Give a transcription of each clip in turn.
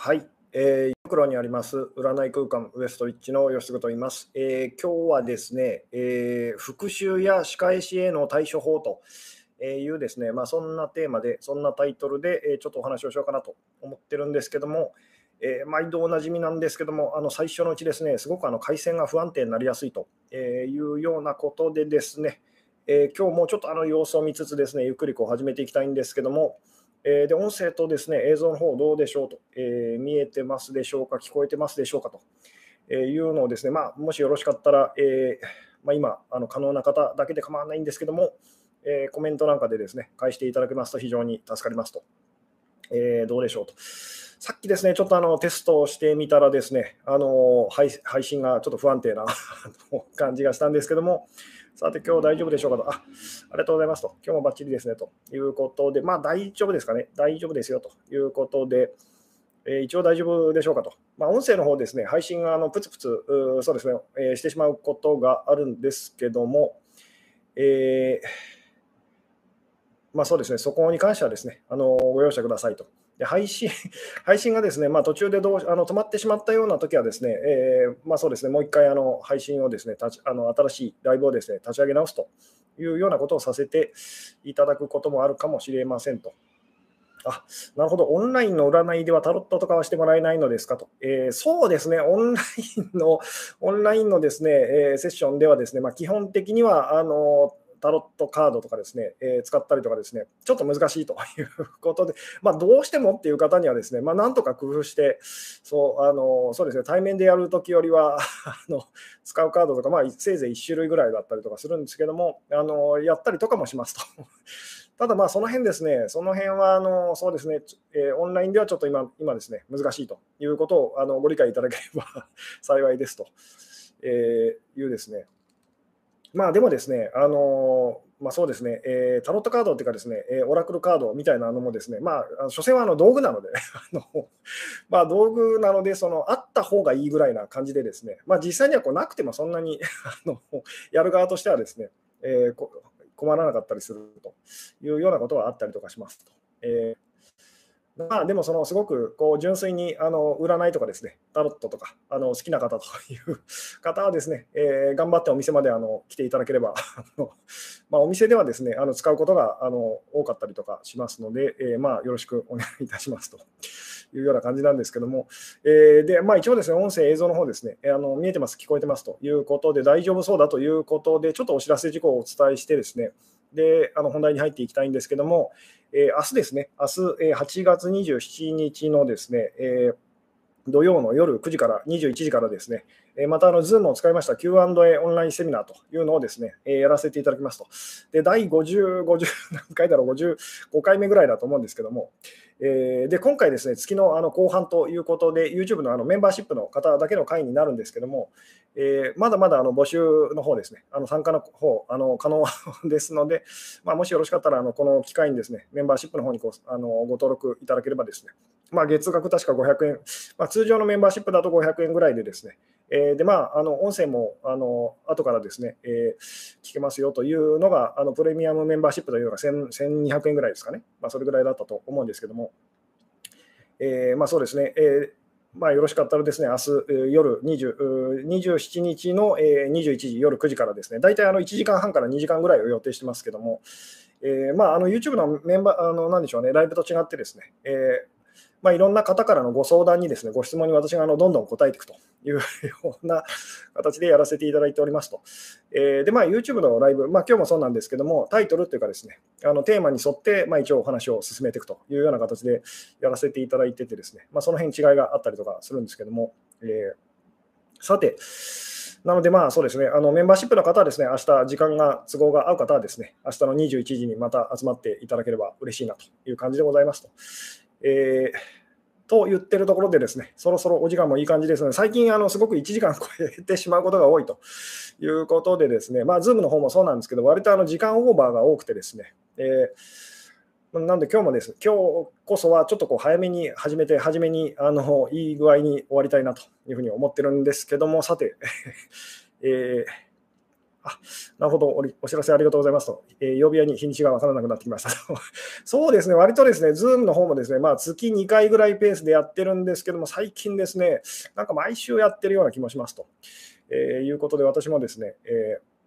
はい、えー、袋にあります占い空間ウエストリッチの吉嗣と言います、えー、今日はですね、えー、復習や仕返しへの対処法というですね、まあ、そんなテーマで、そんなタイトルで、えちょっとお話をしようかなと思ってるんですけども、えー、毎度おなじみなんですけども、あの最初のうちですね、すごくあの回線が不安定になりやすいというようなことでですね、えー、今日もちょっとあの様子を見つつですね、ゆっくりこう始めていきたいんですけども、えー、で音声とですね映像の方どうでしょうと、えー、見えてますでしょうか、聞こえてますでしょうかとえいうのをですね、まあ、もしよろしかったら、えまあ、今あの可能な方だけで構わないんですけども、え、コメントなんかでですね返していただけますと非常に助かりますと、え、どうでしょうと。さっきですね、ちょっとあのテストをしてみたらですね、あの配配信がちょっと不安定な感じがしたんですけども、さて、今日大丈夫でしょうかと。あ、ありがとうございますと。今日もバッチリですねということで、まあ大丈夫ですかね。大丈夫ですよということで、えー、一応大丈夫でしょうかと。まあ、音声の方ですね、配信があのプツプツそうですね、えー、してしまうことがあるんですけども、えー、まあそうですね、そこに関してはですね、あのご容赦くださいと。で配信 配信がですね、まあ、途中でどうあの止まってしまったような時はですね、えー、まあ、そうですねもう一回あの配信をですね立ちあの新しいライブをですね立ち上げ直すというようなことをさせていただくこともあるかもしれませんと。あなるほど、オンラインの占いではタロットとかはしてもらえないのですかと。えー、そうですね、オンラインの、オンラインのですね、えー、セッションではですね、まあ、基本的には、あのタロットカードとかですね、えー、使ったりとかですね、ちょっと難しいということで、まあ、どうしてもっていう方にはですね、まあ、なんとか工夫して、そうあのそうですね、対面でやるときよりは あの使うカードとか、まあ、せいぜい1種類ぐらいだったりとかするんですけども、あのやったりとかもしますと。ただ、まあ、その辺ですね、その辺は、あのそうですね、えー、オンラインではちょっと今、今ですね、難しいということをあのご理解いただければ幸いですと、えー、いうですね、まあでもですね、あのまあ、そうですね、えー、タロットカードっていうかですね、えー、オラクルカードみたいなのもですね、まあ、所詮はあの道具なので あの、まあ、道具なので、そのあった方がいいぐらいな感じでですね、まあ、実際にはこうなくてもそんなに あのやる側としてはですね、えー、困らなかったりするというようなことはあったりとかしますと。えーまあ、でもそのすごくこう純粋にあの占いとかですね、タロットとかあの好きな方という方はですね、えー、頑張ってお店まであの来ていただければ、まあ、お店ではですねあの使うことがあの多かったりとかしますので、えー、まあ、よろしくお願いいたしますというような感じなんですけども、えー、でまあ、一応ですね、音声、映像の方ですね、あの見えてます、聞こえてますということで、大丈夫そうだということで、ちょっとお知らせ事項をお伝えしてですね、であの本題に入っていきたいんですけども、えー、明日ですね、明日、えー、8月27日のですね、えー、土曜の夜9時から21時からですね、またあの Zoom を使いました Q&A オンラインセミナーというのをですね、えやらせていただきますと。で、第50、50何回だろう、55回目ぐらいだと思うんですけども、えー、で今回ですね、月のあの後半ということで、YouTube のあのメンバーシップの方だけの会になるんですけども、えー、まだまだあの募集の方ですね、あの参加の方あの可能ですので、まあ、もしよろしかったらあのこの機会にですね、メンバーシップの方にこうあのご登録いただければですね、まあ、月額確か500円、まあ、通常のメンバーシップだと500円ぐらいでですね、えー、で、まあ、あの音声もあの後からですね、えー、聞けますよというのが、あのプレミアムメンバーシップというのが1200円ぐらいですかね、まあ、それぐらいだったと思うんですけども、えー、まあ、そうですね、えーまあ、よろしかったらですね、明日夜20 27日の21時、夜9時からですね、大体あの1時間半から2時間ぐらいを予定してますけども、えーまあ、あの YouTube のメンバー、あのなんでしょうね、ライブと違ってですね、えーまあ、いろんな方からのご相談にですね、ご質問に私があのどんどん答えていくというような形でやらせていただいておりますと。えー、で、まあ、YouTube のライブ、まあ、今日もそうなんですけども、タイトルというかですね、あのテーマに沿って、まあ、一応お話を進めていくというような形でやらせていただいててですね、まあ、その辺違いがあったりとかするんですけども、えー、さて、なので、まあそうですね、あのメンバーシップの方はですね、明日時間が都合が合う方はですね、明日の21時にまた集まっていただければ嬉しいなという感じでございますと。えー、と言ってるところでですね、そろそろお時間もいい感じですので、最近あのすごく1時間超えてしまうことが多いということでですね、まあ、Zoom の方もそうなんですけど、割とあの時間オーバーが多くてですね、えー、なんで今日もです、今日こそはちょっとこう早めに始めて、初めにあのいい具合に終わりたいなというふうに思ってるんですけども、さて、えーあなるほど。お、お知らせありがとうございますと、えー、曜日屋に日にちが分からなくなってきました そうですね、割とですね、ズームの方もですね、まあ、月2回ぐらいペースでやってるんですけども、最近ですね、なんか毎週やってるような気もしますと、えー、いうことで、私もですね、えー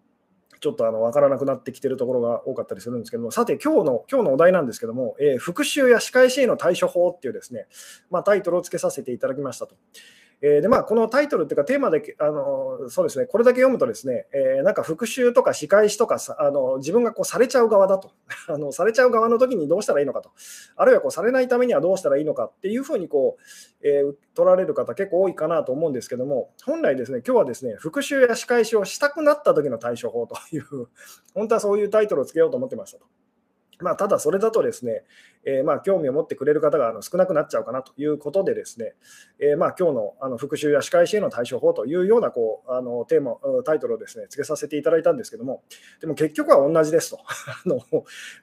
ちょっとあの分からなくなってきてるところが多かったりするんですけども、さて、今日の今日のお題なんですけども、えー、復習や仕返しへの対処法っていうですね、まあ、タイトルをつけさせていただきましたと。えー、でまあ、このタイトルっていうかテーマであのそうですね。これだけ読むとですね、えー、なんか復習とか仕返しとかあの自分がこうされちゃう側だと。あのされちゃう側の時にどうしたらいいのかと。あるいはこうされないためにはどうしたらいいのかっていうふうにこう、えー、取られる方結構多いかなと思うんですけども本来ですね今日はですね復習や仕返しをしたくなった時の対処法という本当はそういうタイトルをつけようと思ってましたと。まあ、ただそれだとですね、えー、まあ興味を持ってくれる方があの少なくなっちゃうかなということでですね、えー、まあ今日のあの復習や仕返しへの対処法というようなこうあのテーマ、タイトルをですね、付けさせていただいたんですけども、でも結局は同じですと。あの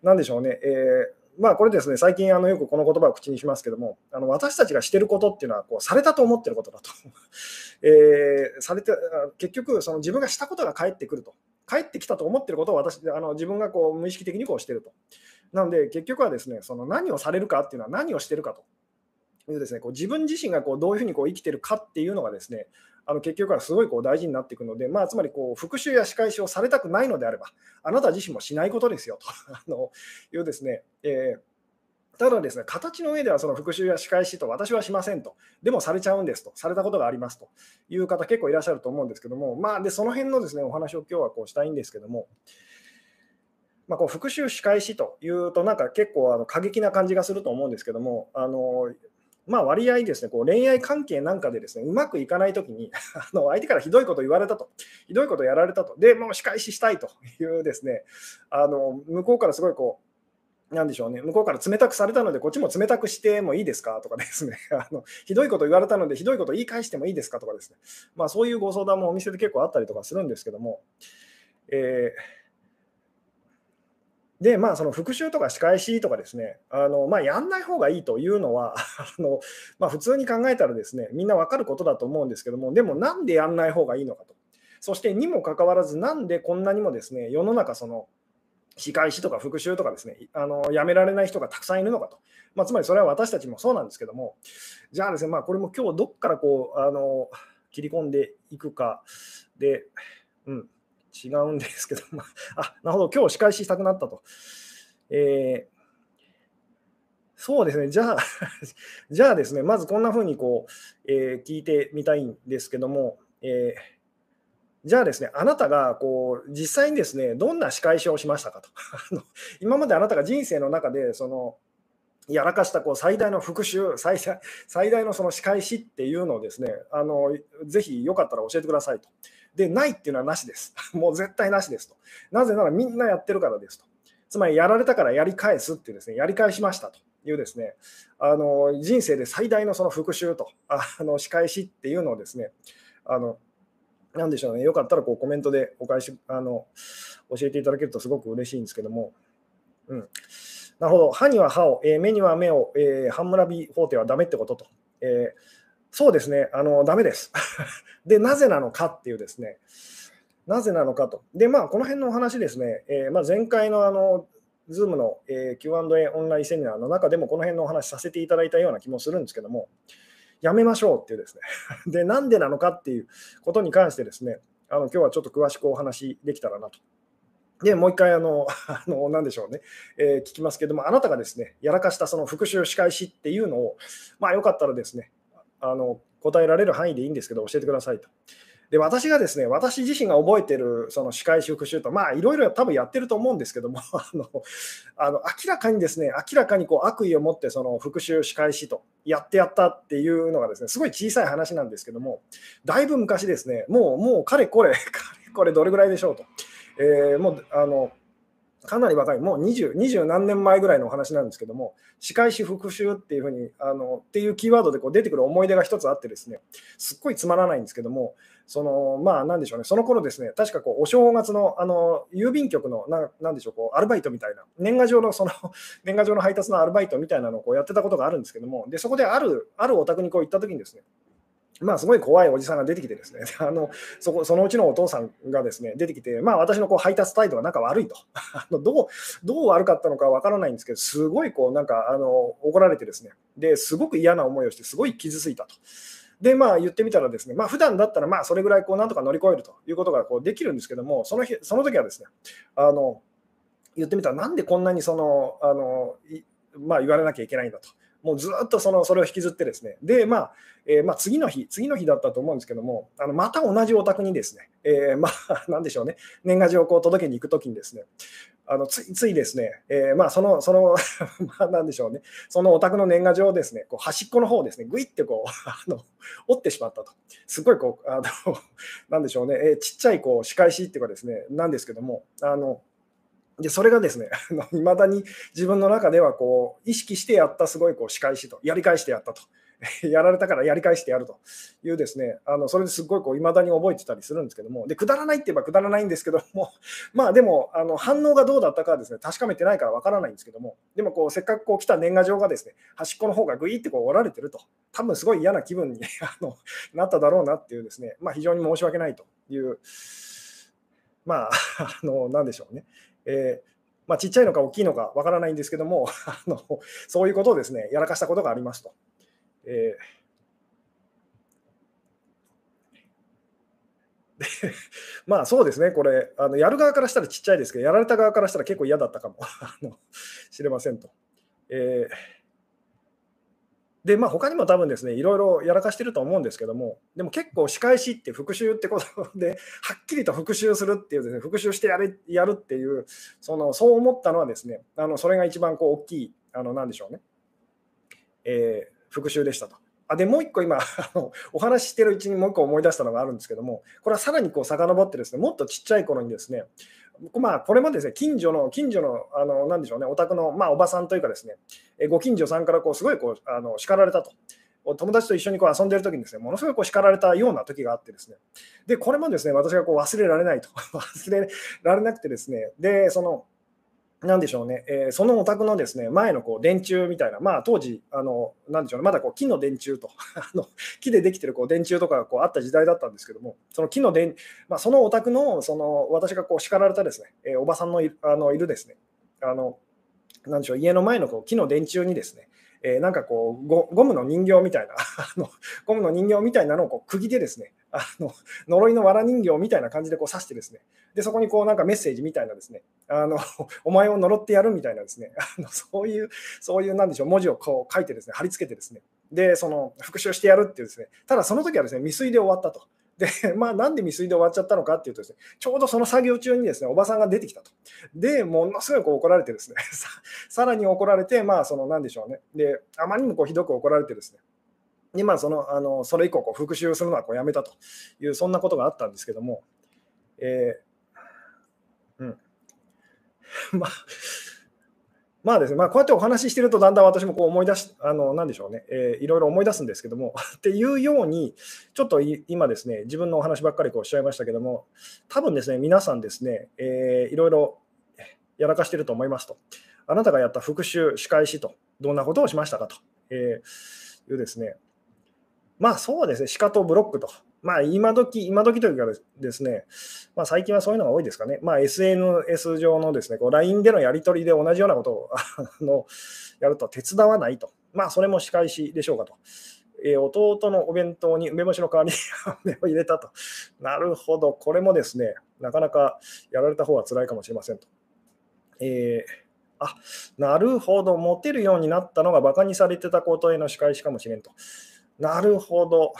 なんでしょうね、えーまあ、これですね、最近あのよくこの言葉を口にしますけども、あの私たちがしてることっていうのはこう、されたと思ってることだと。えー、されて結局、その自分がしたことが返ってくると。返ってきたと思ってることを私あの自分がこう無意識的にこうしてると。なので、結局はですね、その何をされるかっていうのは何をしてるかというですね、こう自分自身がこうどういうふうにこう生きてるかっていうのがですね、あの結局はすごいこう大事になっていくので、まあ、つまりこう復讐や仕返しをされたくないのであれば、あなた自身もしないことですよと あのいうですね、えーただですね、形の上ではその復習や仕返しと私はしませんと、でもされちゃうんですと、されたことがありますと。いう方結構いらっしゃると思うんですけども、まあ、でその辺のですねお話を今日はこうしたいんですけども、まあ、こう復習仕返しというと、なんか結構あの過激な感じがすると思うんですけども、あのまあ、割合ですね、こう恋愛関係なんかでですね、うまくいかないときに あの、相手からひどいこと言われたと、ひどいことやられたと、で、もう仕返ししたいというですね、あの向こうからすごいこう、なんでしょうね、向こうから冷たくされたので、こっちも冷たくしてもいいですか？とかですね。あの、ひどいこと言われたので、ひどいこと言い返してもいいですか？とかですね、まあ、そういうご相談もお店で結構あったりとかするんですけども、えー、で、まあ、その復習とか仕返しとかですね、あのまあ、やんない方がいいというのは あの、まあ、普通に考えたらですね、みんな分かることだと思うんですけども、でもなんでやんない方がいいのかと。そしてにもかかわらず、なんでこんなにもですね、世の中その、仕返しとか復習とかですね、あのやめられない人がたくさんいるのかと。まあ、つまりそれは私たちもそうなんですけども、じゃあですね、まあ、これも今日どっからこうあの切り込んでいくか。で、うん、違うんですけど、まあ、なるほど、今日仕返ししたくなったと。えーそうですね、じゃあ、じゃあですね、まずこんな風にこう、えー、聞いてみたいんですけども、えーじゃあですね、あなたがこう実際にですね、どんな仕返しをしましたかと。今まであなたが人生の中で、その、やらかしたこう最大の復讐最大、最大のその仕返しっていうのをですね、あのぜひよかったら教えてくださいと。で、ないっていうのはなしです。もう絶対なしですと。なぜならみんなやってるからですと。つまりやられたからやり返すってですね、やり返しましたというですね、あの人生で最大のその復讐と、あの仕返しっていうのをですね、あのなんでしょうね、よかったらこうコメントでお返しあの教えていただけるとすごく嬉しいんですけども、うん、なるほど、歯には歯を、えー、目には目を、えー、ハンムラビ法廷はダメってことと、えー、そうですね、あのダメです。で、なぜなのかっていうですね、なぜなのかと。で、まあ、この辺のお話ですね、えー、まあ、前回のあの、Zoom の、えー、Q&A オンラインセミナーの中でもこの辺のお話させていただいたような気もするんですけども、やめましょうっていうですね。で、なんでなのかっていうことに関してですね、あの今日はちょっと詳しくお話できたらなと。で、もう一回、あの、あのなんでしょうね、えー、聞きますけども、あなたがですね、やらかしたその復習仕返しっていうのを、まあ、よかったらですね、あの答えられる範囲でいいんですけど、教えてくださいと。で、私がですね、私自身が覚えてるその司会復習と、まあ、いろいろ多分やってると思うんですけども、あの、あの明らかにですね、明らかにこう悪意を持って、その復習仕返しと、やってやったっていうのがですね、すごい小さい話なんですけども、だいぶ昔ですね、もう、もう、かれこれ、かれこれどれぐらいでしょうと。えー、もう、あの、かなり若い、もう 20, 20何年前ぐらいのお話なんですけども、仕返し復習っていうふうに、あのっていうキーワードでこう出てくる思い出が一つあってですね、すっごいつまらないんですけども、そのまあなんでしょうね、その頃ですね、確かこうお正月のあの郵便局のななんでしょうこうアルバイトみたいな、年賀状のその 年賀状の配達のアルバイトみたいなのをこうやってたことがあるんですけども、でそこであるあるお宅にこう行った時にですね、まあ、すごい怖いおじさんが出てきてですね、あのそこそのうちのお父さんがですね出てきて、まあ、私のこう配達態度がなんか悪いと どう、どう悪かったのかわからないんですけど、すごいこうなんかあの怒られてですねですごく嫌な思いをして、すごい傷ついたと。で、まあ言ってみたらですね、まあ普段だったらまあそれぐらいこうなんとか乗り越えるということがこうできるんですけども、その日その時はですね、あの言ってみたら、なんでこんなにそのあの、まあ、言われなきゃいけないんだと。もうずっとそのそれを引きずってですね、で、まあ、えー、まあ、次の日、次の日だったと思うんですけども、あのまた同じお宅にですね、えー、まあ、なんでしょうね、年賀状をこう届けに行くときにですね、あのついついですね、えー、まあ、その、その まあ、なんでしょうね、そのお宅の年賀状をですね、こう端っこの方をですね、ぐいってこう、あの折ってしまったと。すごいこう、あのなんでしょうね、えー、ちっちゃいこう仕返しっていうかですね、なんですけども、あの、で、それがですね、いまだに自分の中ではこう意識してやったすごいこう仕返しと、やり返してやったと。やられたからやり返してやると。いうですね、あのそれですごいこう未だに覚えてたりするんですけども、で、くだらないって言えばくだらないんですけども、まあでも、あの反応がどうだったかはですね、確かめてないからわからないんですけども、でもこうせっかくこう来た年賀状がですね、端っこの方がぐいってこう折られてると、多分すごい嫌な気分にあのなっただろうなっていうですね、まあ非常に申し訳ないという、まあ、あの、なんでしょうね。えーまあ、ちっちゃいのか大きいのかわからないんですけども あの、そういうことをですねやらかしたことがありますと。えー、まあそうですね、これあの、やる側からしたらちっちゃいですけど、やられた側からしたら結構嫌だったかも しれませんと。えーで、まあ、他にも多分ですね、いろいろやらかしてると思うんですけども、でも結構仕返しって復習ってことで、はっきりと復習するっていうですね、復習してやるやるっていう、そのそう思ったのはですね、あのそれが一番こう大きい、あのなんでしょうね、えー、復習でしたと。あでもう一個今あの、お話ししてるうちにもう一個思い出したのがあるんですけども、これはさらにこう遡ってですね、もっとちっちゃい頃にですね、まあ、これもでですね、近所の、近所の、あの、なんでしょうね、お宅の、まあ、おばさんというかですね、えご近所さんから、こう、すごい、こう、あの、叱られたと。友達と一緒にこう遊んでる時にですね、ものすごいこう叱られたような時があってですね、で、これもですね、私がこう忘れられないと。忘れられなくてですね、で、その、なんでしょうね、えー、そのお宅のですね前のこう電柱みたいな、まあ、当時、あのなんでしょうね、まだこう木の電柱と あの、木でできてるこう電柱とかがこうあった時代だったんですけども、その木の電、まあ、そのお宅のその私がこう叱られたですね、えー、おばさんのいあのいるですね、あのなんでしょう、家の前のこう木の電柱にですね、えー、なんかこうゴ、ゴムの人形みたいな あの、ゴムの人形みたいなのをこう釘でですね、あの呪いの藁人形みたいな感じでこう刺してですね、でそこにこうなんかメッセージみたいなですね、あの お前を呪ってやるみたいなですね、あのそういう、そういうなんでしょう、文字をこう書いてですね、貼り付けてですね、で、その復習してやるっていうですね、ただその時はですね、未遂で終わったと。で、まあ、なんで未遂で終わっちゃったのかっていうとですね、ちょうどその作業中にですね、おばさんが出てきたと。で、ものすごいこう怒られてですね、さらに怒られて、まあ、その、なんでしょうね。で、あまりにもこうひどく怒られてですね、で、まあ、その、あのそれ以降、こう復習するのはこうやめたという、そんなことがあったんですけども、えー、うん。まあ、まあですね、まあ、こうやってお話ししてると、だんだん私もこう思い出し、あの、なんでしょうね、えー、いろいろ思い出すんですけども、っていうように、ちょっと今ですね、自分のお話ばっかりこうしゃいましたけども、多分ですね、皆さんですね、えー、いろいろやらかしてると思いますと。あなたがやった復習、仕返しと、どんなことをしましたかと、えー、いうですね、まあそうですね、シカとブロックと。まあ今時、今時というかですね、まあ最近はそういうのが多いですかね。まあ SNS 上のですね、こう LINE でのやり取りで同じようなことを あのやると手伝わないと。まあそれも仕返しでしょうかと。えー、弟のお弁当に梅干しの代わりに を入れたと。なるほど、これもですね、なかなかやられた方は辛いかもしれませんと。えーあなるほど、モテるようになったのがバカにされてたことへの仕返しかもしれんと。なるほど。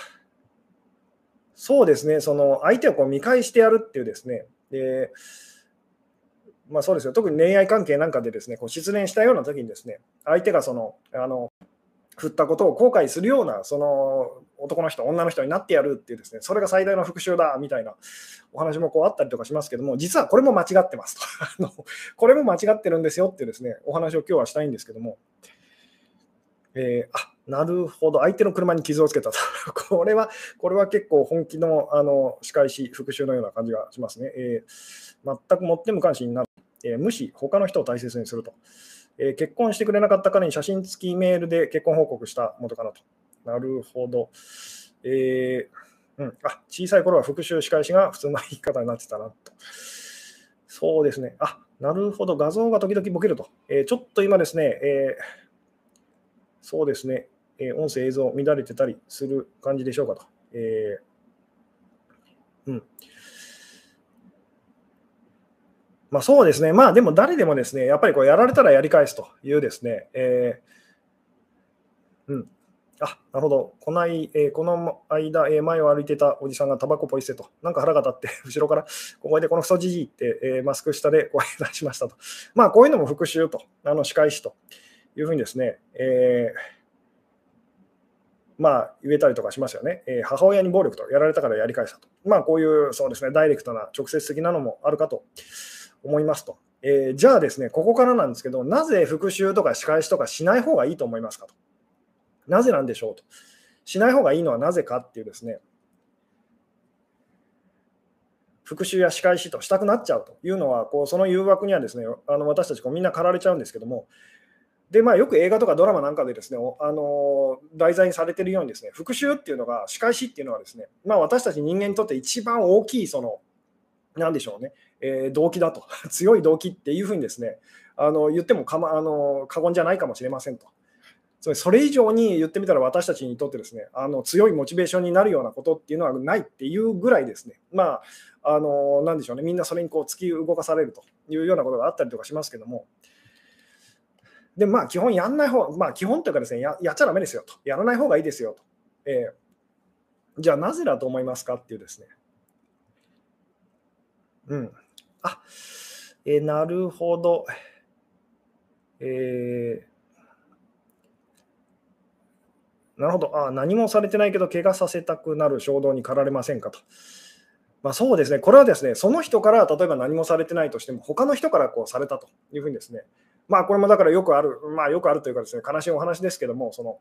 そうですね、その相手をこう見返してやるっていうですね、でまあ、そうですよ。特に恋愛関係なんかでですねこう失恋したような時にですね相手がそのあの振ったことを後悔するようなその男の人、女の人になってやるっていうですねそれが最大の復讐だみたいなお話もこうあったりとかしますけども、実はこれも間違ってますと、これも間違ってるんですよっていうですねお話を今日はしたいんですけども、えー、あなるほど、相手の車に傷をつけたと。これは、これは結構本気のあの仕返し、復讐のような感じがしますね。えー、全くもって無関心になる。えー、無視、他の人を大切にすると、えー、結婚してくれなかった彼に写真付きメールで結婚報告した元かなと。なるほど。えー、うん、あ小さい頃は復習仕返しが普通の言い方になってたなと。そうですね。あなるほど、画像が時々ボケると。えー、ちょっと今ですね、えー、そうですね、え音声、映像乱れてたりする感じでしょうかと。えうん。まあそうですね、まあでも誰でもですね、やっぱりこうやられたらやり返すというですね、えー、うん。あ、なるほど。この,、えー、この間、えー、前を歩いてたおじさんがタバコポイ捨てと、なんか腹が立って、後ろから、ここでこのクソじじいって、えー、マスク下で声出しましたと。まあ、こういうのも復習と、あの仕返しというふうにですね、えーまあ、言えたりとかしますよね、えー、母親に暴力とやられたからやり返したと。まあ、こういうそうですね、ダイレクトな直接的なのもあるかと思いますと。えー、じゃあですね、ここからなんですけど、なぜ復習とか仕返しとかしない方がいいと思いますかと。なぜなんでしょうと。しない方がいいのはなぜかっていうですね、復習や仕返しとしたくなっちゃうというのは、こうその誘惑にはですね、あの私たちこうみんな駆られちゃうんですけども、でまあ、よく映画とかドラマなんかでですね、あの題材にされているようにですね、復習っていうのが、仕返しっていうのはですね、まあ、私たち人間にとって一番大きいその、なんでしょうね、えー、動機だと、強い動機っていうふうにですね、あの言ってもか、ま、あの過言じゃないかもしれませんと。それ以上に言ってみたら私たちにとってですねあの強いモチベーションになるようなことっていうのはないっていうぐらいですね。まああのなんでしょうねみんなそれにこう突き動かされるというようなことがあったりとかしますけども。でまあ基本やんない方まあ基本というかですねややっちゃだめですよと。やらない方がいいですよと、えー、じゃあなぜだと思いますかっていうですね。うん。あえー、なるほど。えーなるほど。あ何もされてないけど、怪我させたくなる衝動に駆られませんかと。まあ、そうですね、これはですね、その人から例えば何もされてないとしても、他の人からこうされたというふうにですね、まあ、これもだからよくある、まあ、よくあるというかですね、悲しいお話ですけども、その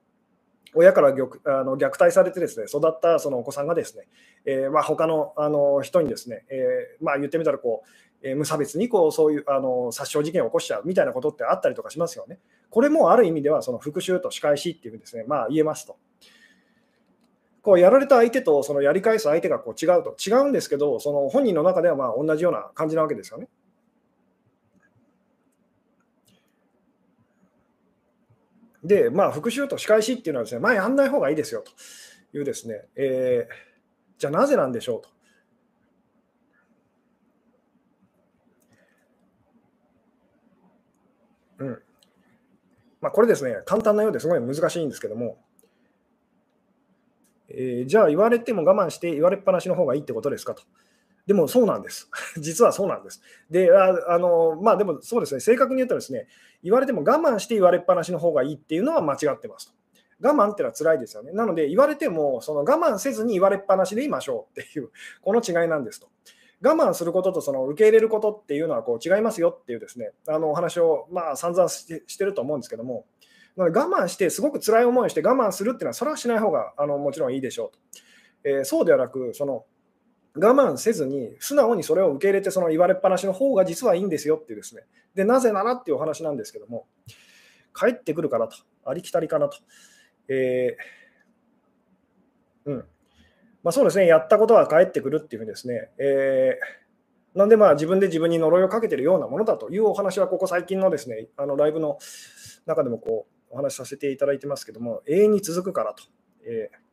親から虐あの虐待されてですね育ったそのお子さんがですね、えー、まあ他のあの人にですね、えー、まあ、言ってみたらこう、えー、無差別にこうそういうあの殺傷事件を起こしちゃうみたいなことってあったりとかしますよね。これもある意味ではその復讐と仕返しっていうふうにですね、まあ、言えますと。こうやられた相手とそのやり返す相手がこう違うと違うんですけど、その本人の中ではまあ同じような感じなわけですよね。で、まあ、復習と仕返しっていうのはですね、まあ、やんない方がいいですよというですね、えー、じゃあなぜなんでしょうと。うんまあ、これですね、簡単なようですごい難しいんですけども、えー、じゃあ言われても我慢して言われっぱなしの方がいいってことですかと。でもそうなんです。実はそうなんです。で、ああのまあでもそうですね、正確に言うとですね、言われても我慢して言われっぱなしの方がいいっていうのは間違ってますと。我慢ってのは辛いですよね。なので言われてもその我慢せずに言われっぱなしでいましょうっていう、この違いなんですと。我慢することとその受け入れることっていうのはこう違いますよっていうですね、あのお話をまあ散々してると思うんですけども、我慢してすごく辛い思いをして我慢するっていうのはそれはしない方があのもちろんいいでしょうと。えー、そうではなく、その我慢せずに、素直にそれを受け入れて、その言われっぱなしの方が実はいいんですよっていうですね。で、なぜならっていうお話なんですけども、帰ってくるからと、ありきたりかなと。えー、うん。まあ、そうですね、やったことは返ってくるっていうふうにですね、えー、なんでまあ自分で自分に呪いをかけてるようなものだというお話は、ここ最近のですね、あのライブの中でもこうお話しさせていただいてますけども、永遠に続くからと。えー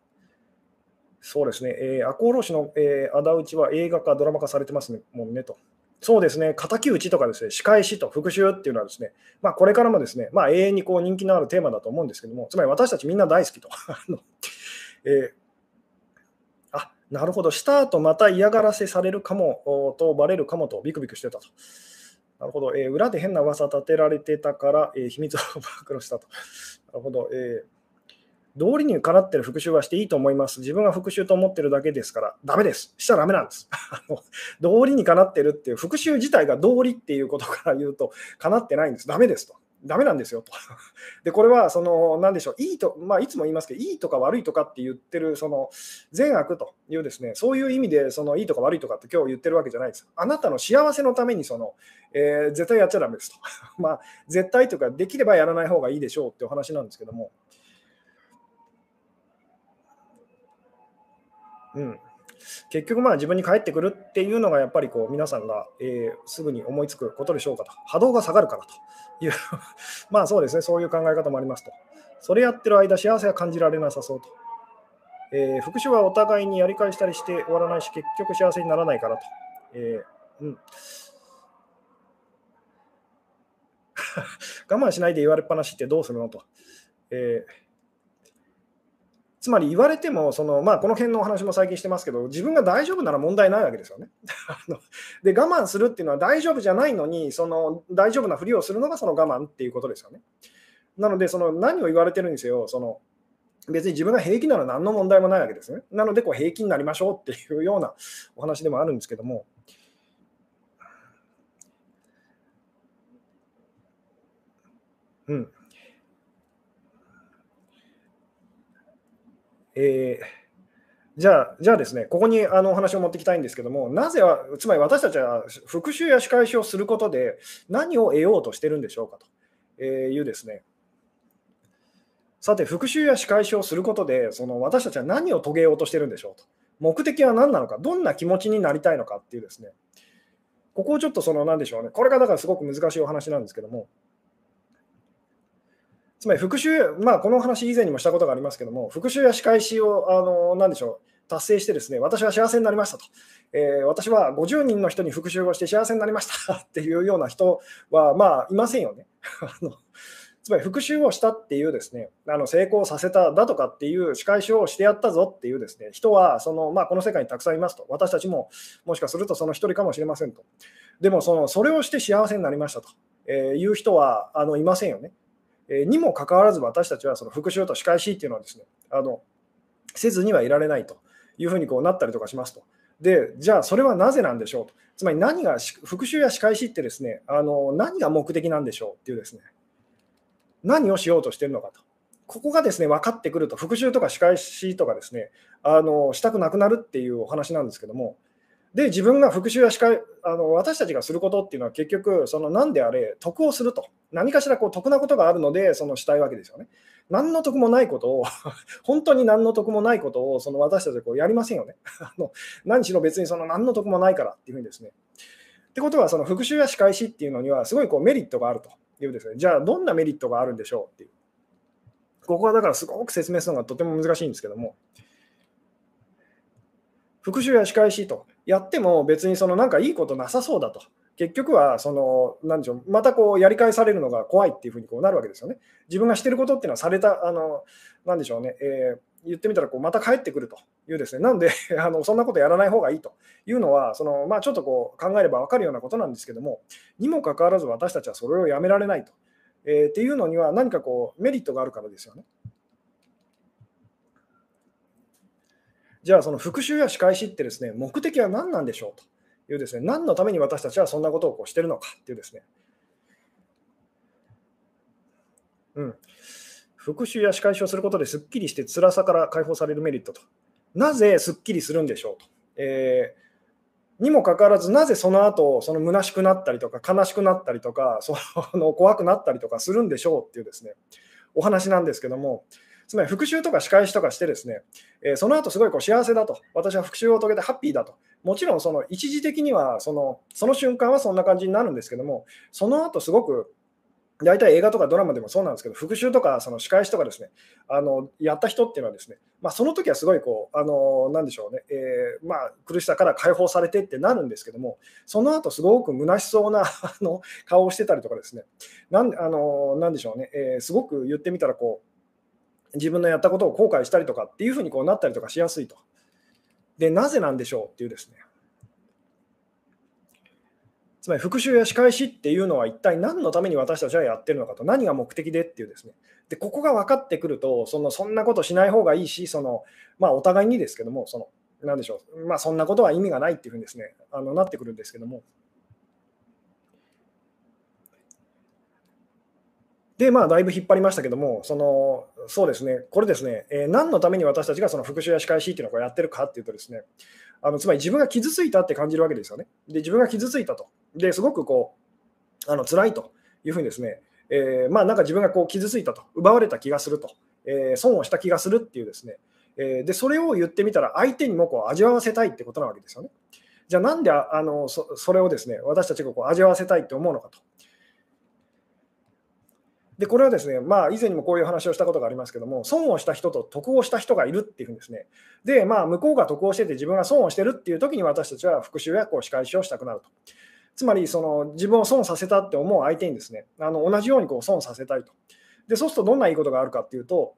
そうですね、えー、赤穂浪士の、えー、仇討ちは映画化、ドラマ化されてますねもんねと。そうですね、敵討ちとかですね、仕返しと復讐っていうのはですね、まあ、これからもですね、まあ、永遠にこう人気のあるテーマだと思うんですけども、つまり私たちみんな大好きと。えー、あなるほど、した後また嫌がらせされるかもとバレるかもとビクビクしてたと。なるほど、えー、裏で変な噂立てられてたから、えー、秘密を暴露したと。なるほど、えー道理にかなってる復習はしていいと思います。自分が復習と思ってるだけですから、ダメです。しちゃダメなんです。道理にかなってるっていう復習自体が道理っていうことから言うと、かなってないんです。ダメですと。ダメなんですよと。で、これは、その、なんでしょう、いいと、まあ、いつも言いますけど、いいとか悪いとかって言ってる、その、善悪というですね、そういう意味で、その、いいとか悪いとかって今日言ってるわけじゃないです。あなたの幸せのために、その、えー、絶対やっちゃダメですと。まあ、絶対というか、できればやらない方がいいでしょうっていう話なんですけども、うん、結局まあ自分に返ってくるっていうのがやっぱりこう皆さんが、え、すぐに思いつくことでしょうかと。波動が下がるからという。まあそうですね。そういう考え方もありますと。それやってる間幸せは感じられなさそうと、えー、復讐はお互いにやり返したりして終わらないし結局幸せにならないからと、えー、うん。我慢しないで言われっぱなしってどうするのと、えーつまり言われてもその、まあ、この辺のお話も最近してますけど、自分が大丈夫なら問題ないわけですよね。で、我慢するっていうのは大丈夫じゃないのに、その大丈夫なふりをするのがその我慢っていうことですよね。なので、その何を言われてるんですよ、その別に自分が平気なら何の問題もないわけですね。なので、こう平気になりましょうっていうようなお話でもあるんですけども。うん。えー、じゃあ、じゃあですね、ここにあのお話を持ってきたいんですけども、なぜは、つまり私たちは復習や仕返しをすることで何を得ようとしてるんでしょうかというですね、さて、復習や仕返しをすることで、その私たちは何を遂げようとしてるんでしょうと。目的は何なのか、どんな気持ちになりたいのかっていうですね、ここをちょっとその何でしょうね、これがだからすごく難しいお話なんですけども、つまり復習、まあ、この話以前にもしたことがありますけども、復習や仕返しを、あの何でしょう、達成してですね、私は幸せになりましたと、えー、私は50人の人に復習をして幸せになりましたっていうような人は、まあ、いませんよね。あのつまり復習をしたっていうですね、あの成功させただとかっていう仕返しをしてやったぞっていうですね、人はその、まあ、この世界にたくさんいますと。私たちももしかするとその一人かもしれませんと。でもその、それをして幸せになりましたと、えいう人はあのいませんよね。えにもかかわら習わ私たちはその復習と仕返しっていうのはですね、あのせずにはいられないというふうにこうなったりとかしますと。で、じゃあそれはなぜなんでしょうと。つまり何が、復習や仕返しってですね、あの何が目的なんでしょうっていうですね、何をしようとしてるのかと。ここがですね、分かってくると、復習とか仕返しとかですね、あのしたくなくなるっていうお話なんですけども、で、自分が復習や司会あの私たちがすることっていうのは結局、その何であれ、得をすると。何かしらこう得なことがあるので、そのしたいわけですよね。何の得もないことを、本当に何の得もないことを、その私たちはこうやりませんよね。あの何しろ別にその何の得もないからっていうふうにですね。ってことは、その復習や仕返しっていうのには、すごいこうメリットがあるというですね。じゃあ、どんなメリットがあるんでしょうっていう。ここはだからすごく説明するのがとても難しいんですけども。復習や仕返しとやっても別にそのなんかいいことなさそうだと。結局はその何でしょうまたこうやり返されるのが怖いっていうふうにこうなるわけですよね。自分がしてることっていうのはされた、あのなんでしょうね、えー、言ってみたらこうまた帰ってくるというですね、なんで あのそんなことやらない方がいいというのは、そのまあ、ちょっとこう考えれば分かるようなことなんですけども、にもかかわらず私たちはそれをやめられないと、えー、っていうのには何かこうメリットがあるからですよね。じゃあその復習や仕返しってですね、目的は何なんでしょうというですね、何のために私たちはそんなことをこうしてるのかっていうですね、うん、復習や仕返しをすることですっきりして辛さから解放されるメリットと。なぜすっきりするんでしょうと。えー、にもかかわらず、なぜその後、その虚しくなったりとか、悲しくなったりとか、その 怖くなったりとかするんでしょうっていうですね、お話なんですけども、つまり復習とか仕返しとかしてですね、えー、その後すごいこう幸せだと、私は復習を遂げてハッピーだと、もちろんその一時的にはそのその瞬間はそんな感じになるんですけども、その後すごく大体映画とかドラマでもそうなんですけど、復習とかその仕返しとかですね、あのやった人っていうのはですね、まあ、その時はすごいこう、あのなんでしょうね、えー、まあ、苦しさから解放されてってなるんですけども、その後すごく虚しそうなあの顔をしてたりとかですね、なんあのなんでしょうね、えー、すごく言ってみたらこう、自分のやったことを後悔したりとかっていうふうにこうなったりとかしやすいと。で、なぜなんでしょうっていうですね。つまり復習や仕返しっていうのは一体何のために私たちはやってるのかと、何が目的でっていうですね。で、ここが分かってくると、そのそんなことしない方がいいし、そのまあ、お互いにですけども、そのなんでしょう、まあ、そんなことは意味がないっていうふうにですね、あのなってくるんですけども。で、まあ、だいぶ引っ張りましたけども、そのそうですね、これですね、えー、何のために私たちがその復習や仕返しっていうのをやってるかっていうとですね、あのつまり自分が傷ついたって感じるわけですよね。で、自分が傷ついたと。ですごくこう、あの辛いというふうにですね、えー、まあなんか自分がこう傷ついたと、奪われた気がすると、えー、損をした気がするっていうですね、えー、でそれを言ってみたら、相手にもこう味わわせたいってことなわけですよね。じゃあ、なんであのそそれをですね私たちがこう味わわせたいって思うのかと。で、これはですね、まあ、以前にもこういう話をしたことがありますけども、損をした人と得をした人がいるっていうふうにですね、で、まあ、向こうが得をしてて自分が損をしてるっていう時に私たちは復讐やこう仕返しをしたくなると。つまり、その自分を損させたって思う相手にですね、あの同じようにこう損させたいと。で、そうするとどんないいことがあるかっていうと、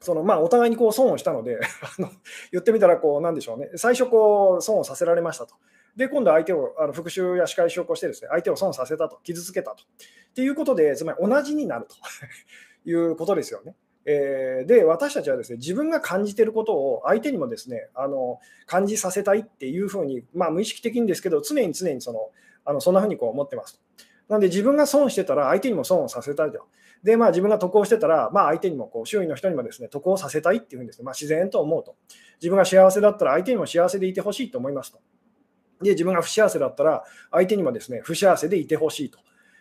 そのまあ、お互いにこう損をしたので 言ってみたらこう、なんでしょうね、最初こう損をさせられましたと。で、今度相手をあの復讐や仕返しを起こしてですね、相手を損させたと、傷つけたと。っていうことで、つまり同じになると いうことですよね。えー、で、私たちはですね、自分が感じていることを相手にもですね、あの感じさせたいっていうふうに、まあ、無意識的にですけど、常に常にそのあのそんなふうにこう思ってます。なので、自分が損してたら相手にも損をさせたいと。で、まあ、自分が得をしてたら、まあ、相手にもこう周囲の人にもですね得をさせたいっていうふうにですね、まあ、自然と思うと。自分が幸せだったら相手にも幸せでいてほしいと思いますと。で、自分が不幸せだったら、相手にもですね、不幸せでいてほしいと。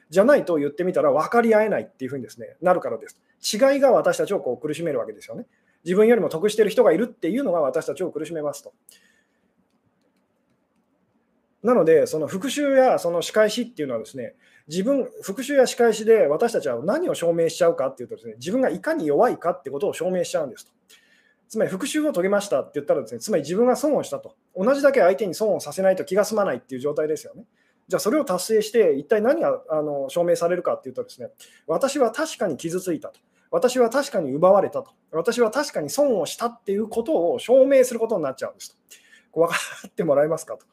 じゃないと言ってみたら分かり合えないっていうふうにですね、なるからです。違いが私たちをこう苦しめるわけですよね。自分よりも得してる人がいるっていうのが私たちを苦しめますと。なので、その復讐やその仕返しっていうのはですね、自分、復讐や仕返しで私たちは何を証明しちゃうかっていうとですね、自分がいかに弱いかってことを証明しちゃうんですと。つまり復讐を遂げましたって言ったらですね、つまり自分が損をしたと。同じだけ相手に損をさせないと気が済まないっていう状態ですよね。じゃあそれを達成して、一体何があの証明されるかっていうとですね、私は確かに傷ついたと。私は確かに奪われたと。私は確かに損をしたっていうことを証明することになっちゃうんですと。分かってもらえますかと。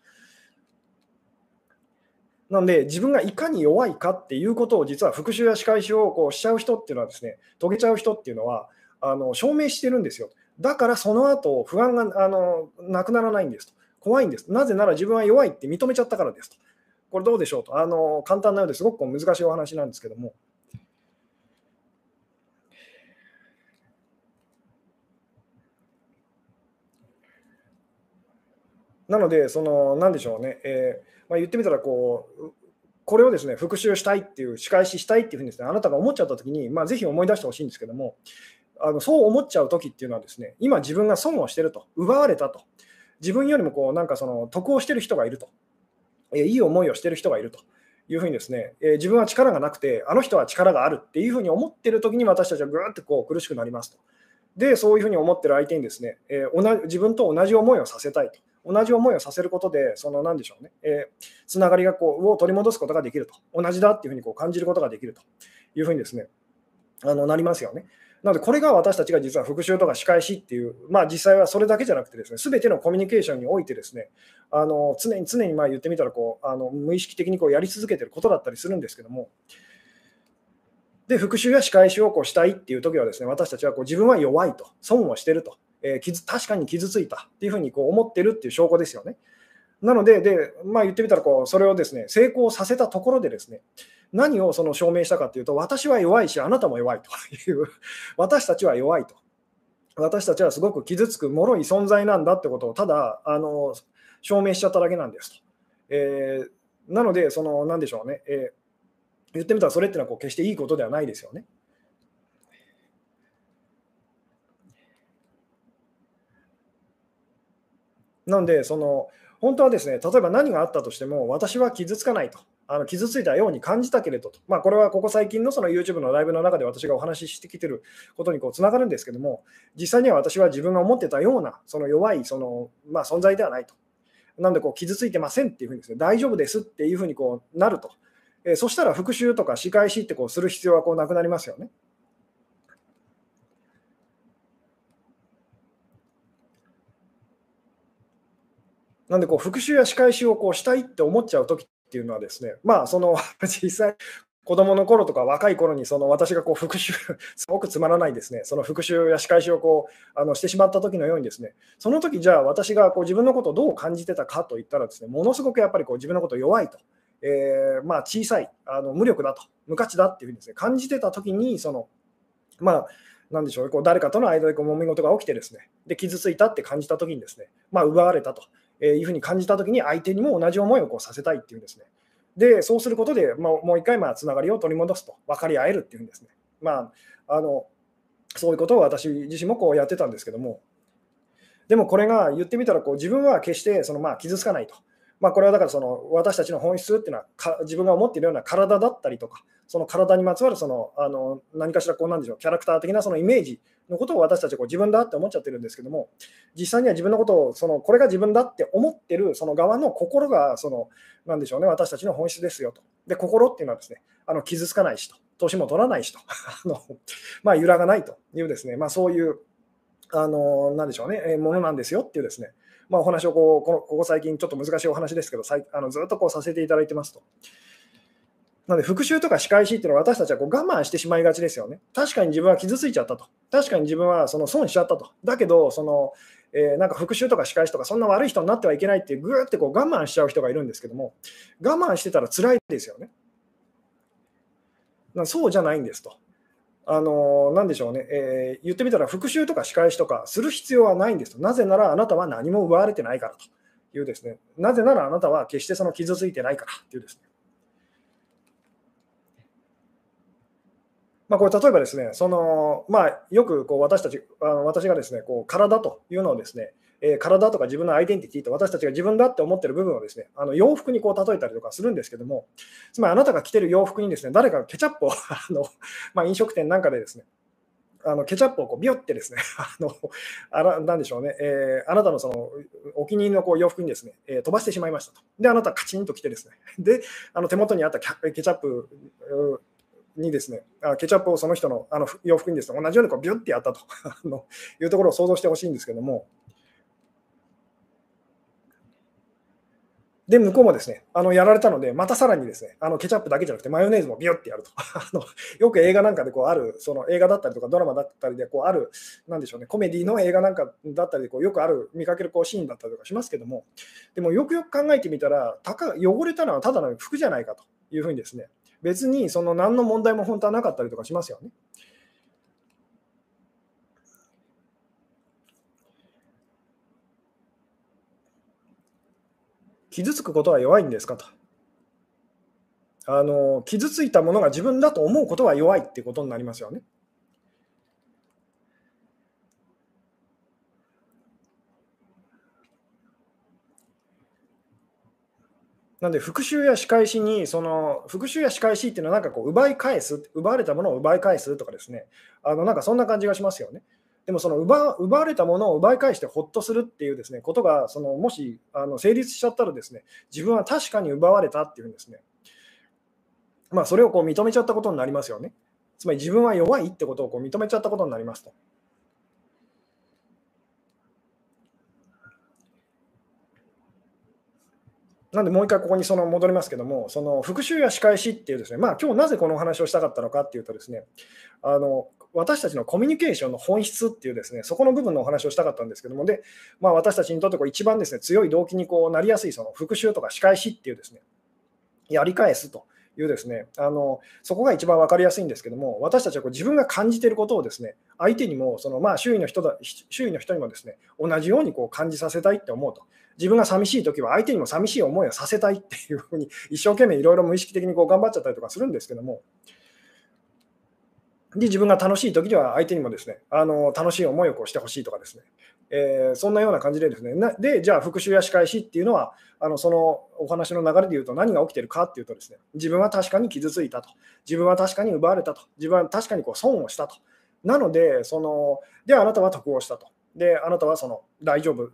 なので、自分がいかに弱いかっていうことを、実は復讐や仕返しをこうしちゃう人っていうのはですね、遂げちゃう人っていうのは、あの証明してるんですよ。だからその後不安があのなくならないんですと。怖いんです。なぜなら自分は弱いって認めちゃったからですと。これどうでしょうと。あの簡単なようですごく難しいお話なんですけども。なので、その、なんでしょうね、えー、まあ、言ってみたらこう、これをですね復習したいっていう、仕返ししたいっていうふうにです、ね、あなたが思っちゃったときに、まあ、ぜひ思い出してほしいんですけども、あのそう思っちゃうときっていうのはですね、今自分が損をしてると、奪われたと、自分よりもこうなんかその得をしてる人がいると、いい思いをしてる人がいると。いうふうにですね、え、自分は力がなくて、あの人は力があるっていうふうに思ってるときに私たちはぐーってこう苦しくなりますと。で、そういうふうに思ってる相手にですね、え、同じ自分と同じ思いをさせたいと。同じ思いをさせることで、その何でしょうね、えー、つながりがこうを取り戻すことができると、同じだっていうふうにこう感じることができるというふうにですね、あのなりますよね。なので、これが私たちが実は復習とか仕返しっていう、まあ、実際はそれだけじゃなくてですね、すべてのコミュニケーションにおいてですね、あの常に常にまあ言ってみたらこうあの無意識的にこうやり続けてることだったりするんですけども、で、復習や仕返しをこうしたいっていう時はですね、私たちはこう自分は弱いと、損をしてると、えー、傷確かに傷ついたっていうふうにこう思ってるっていう証拠ですよね。なので、でまあ、言ってみたらこう、それをですね成功させたところで、ですね何をその証明したかというと、私は弱いし、あなたも弱いという、私たちは弱いと。私たちはすごく傷つく、脆い存在なんだってことを、ただあの証明しちゃっただけなんですと。えー、なので、その、なんでしょうね、えー、言ってみたら、それってのはこう決していいことではないですよね。なんで、その本当はですね、例えば何があったとしても、私は傷つかないと。あの傷ついたように感じたけれどと、まあ、これはここ最近のその YouTube のライブの中で私がお話ししてきてることにつながるんですけども、実際には私は自分が思ってたようなその弱いその、まあ、存在ではないと。なんでこう傷ついてませんっていうふうにです、ね、大丈夫ですっていうふうにこうなると。えー、そしたら復習とか仕返しってこうする必要はこうなくなりますよね。なんでこう復習や仕返しをこうしたいって思っちゃうときっっていうのはですね、まあその 実際子供の頃とか若い頃にその私がこう復習、すごくつまらないですね、その復習や仕返しをこうあのしてしまった時のようにですね、その時じゃあ私がこう自分のことをどう感じてたかといったらですね、ものすごくやっぱりこう自分のこと弱いと、えー、まあ小さい、あの無力だと、無価値だっていうふうにですね、感じてた時に、その、まあ、なんでしょう、こう誰かとの間でこう揉め事が起きてですね、で傷ついたって感じた時にですね、まあ奪われたと。えいうふうに感じたときに相手にも同じ思いをこうさせたいっていうんですね。で、そうすることで、まあ、もう一回まあつながりを取り戻すと、分かり合えるっていうんですね。まあ、あのそういうことを私自身もこうやってたんですけども、でもこれが言ってみたらこう自分は決してそのまあ傷つかないと。まあ、これはだからその私たちの本質っていうのはか自分が思っているような体だったりとか、その体にまつわるそのあの何かしらこうなんでしょうキャラクター的なそのイメージのことを私たちはこう自分だって思っちゃってるんですけども、実際には自分のことをそのこれが自分だって思ってるその側の心がそのなんでしょうね私たちの本質ですよと。で心っていうのはですねあの傷つかないしと、年も取らないしと、あのまあ、揺らがないというですね、まあ、そういうあのなんでしょうねものなんですよっていうですねまあ、お話をこうこのここ最近ちょっと難しいお話ですけど、あのずっとこうさせていただいてますと。なので、復習とか仕返しっていうのは私たちはこう我慢してしまいがちですよね。確かに自分は傷ついちゃったと。確かに自分はその損しちゃったと。だけど、そのえー、なんか復讐とか仕返しとか、そんな悪い人になってはいけないってぐーってこう我慢しちゃう人がいるんですけども、我慢してたら辛いですよね。そうじゃないんですと。あのなんでしょうね、えー、言ってみたら復讐とか仕返しとかする必要はないんですと。なぜならあなたは何も奪われてないからというですね。なぜならあなたは決してその傷ついてないからというですね。まあ、これ例えばですね、そのまあ、よくこう私たち、あの私がですねこう体というのをですね、えー、体とか自分のアイデンティティと私たちが自分だって思ってる部分をですね、あの洋服にこう例えたりとかするんですけども、つまりあなたが着てる洋服にですね、誰かがケチャップを あの、まあ、飲食店なんかでですね、あのケチャップをこうビュってですね、あのあらなんでしょうね、えー、あなたのそのお気に入りのこう洋服にですね、えー、飛ばしてしまいましたと。で、あなたカチンと来てですね、で、あの手元にあったケチャップにですね、ケチャップをその人のあの洋服にですね、同じようにこうビュってやったというところを想像してほしいんですけども、で、向こうもですね、あのやられたので、またさらにですね、あのケチャップだけじゃなくて、マヨネーズもビュってやると。あのよく映画なんかでこうある、その映画だったりとか、ドラマだったりでこうある、なんでしょうね、コメディの映画なんかだったりでこう、よくある、見かけるこうシーンだったりとかしますけども、でもよくよく考えてみたら、たか汚れたのはただの服じゃないかというふうにですね、別にその何の問題も本当はなかったりとかしますよね。傷つくことは弱いんですかと。あの傷ついたものが自分だと思うことは弱いっていことになりますよね。なんで復讐や仕返しにその復讐や仕返しっていうのはなんかこう奪い返す奪われたものを奪い返すとかですねあのなんかそんな感じがしますよね。でもその奪奪われたものを奪い返してほっとするっていうですねことがそのもしあの成立しちゃったらですね自分は確かに奪われたっていうんですねまあそれをこう認めちゃったことになりますよねつまり自分は弱いってことをこう認めちゃったことになりますと。なんでもう一回ここにその戻りますけども、その復習や仕返しっていうですね、まあ今日なぜこのお話をしたかったのかっていうとですね、あの私たちのコミュニケーションの本質っていうですね、そこの部分のお話をしたかったんですけども、で、まあ、私たちにとってこう一番ですね、強い動機にこうなりやすいその復習とか仕返しっていうですね、やり返すというですね、あのそこが一番分かりやすいんですけども、私たちはこう自分が感じていることをですね、相手にもその、まあ、周囲の人だ周囲の人にもですね、同じようにこう感じさせたいって思うと。自分が寂しいときは相手にも寂しい思いをさせたいっていうふうに一生懸命いろいろ無意識的にこう頑張っちゃったりとかするんですけども、で、自分が楽しい時には相手にもですね、あの楽しい思いをこうしてほしいとかですね、えー、そんなような感じでですね、なで、じゃあ復習や仕返しっていうのは、あのそのお話の流れで言うと何が起きてるかっていうとですね、自分は確かに傷ついたと、自分は確かに奪われたと、自分は確かにこう損をしたと。なので、そので、あなたは得をしたと。で、あなたはその大丈夫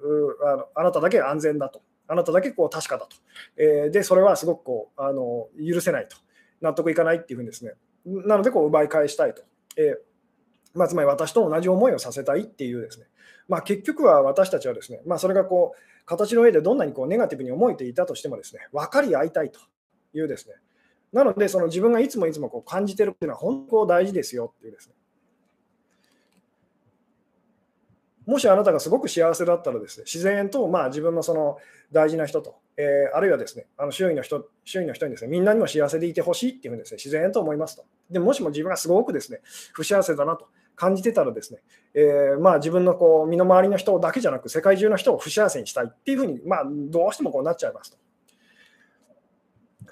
あの、あなただけ安全だと。あなただけこう確かだと。えー、で、それはすごくこうあの許せないと。納得いかないっていうふうにですね、なのでこう奪い返したいと。えー、まあ、つまり私と同じ思いをさせたいっていうですね、まあ、結局は私たちはですね、まあ、それがこう形の上でどんなにこうネガティブに思えていたとしてもですね、分かり合いたいというですね、なのでその自分がいつもいつもこう感じてるっていうのは本当大事ですよっていうですね、もしあなたがすごく幸せだったらですね、自然とまあ自分のその大事な人と、えー、あるいはですね、あの周囲の人、周囲の人にですね、みんなにも幸せでいてほしいっていうふうにですね、自然と思いますと。でもしも自分がすごくですね、不幸せだなと感じてたらですね、えー、まあ自分のこう身の回りの人だけじゃなく、世界中の人を不幸せにしたいっていうふうに、まあどうしてもこうなっちゃいますと。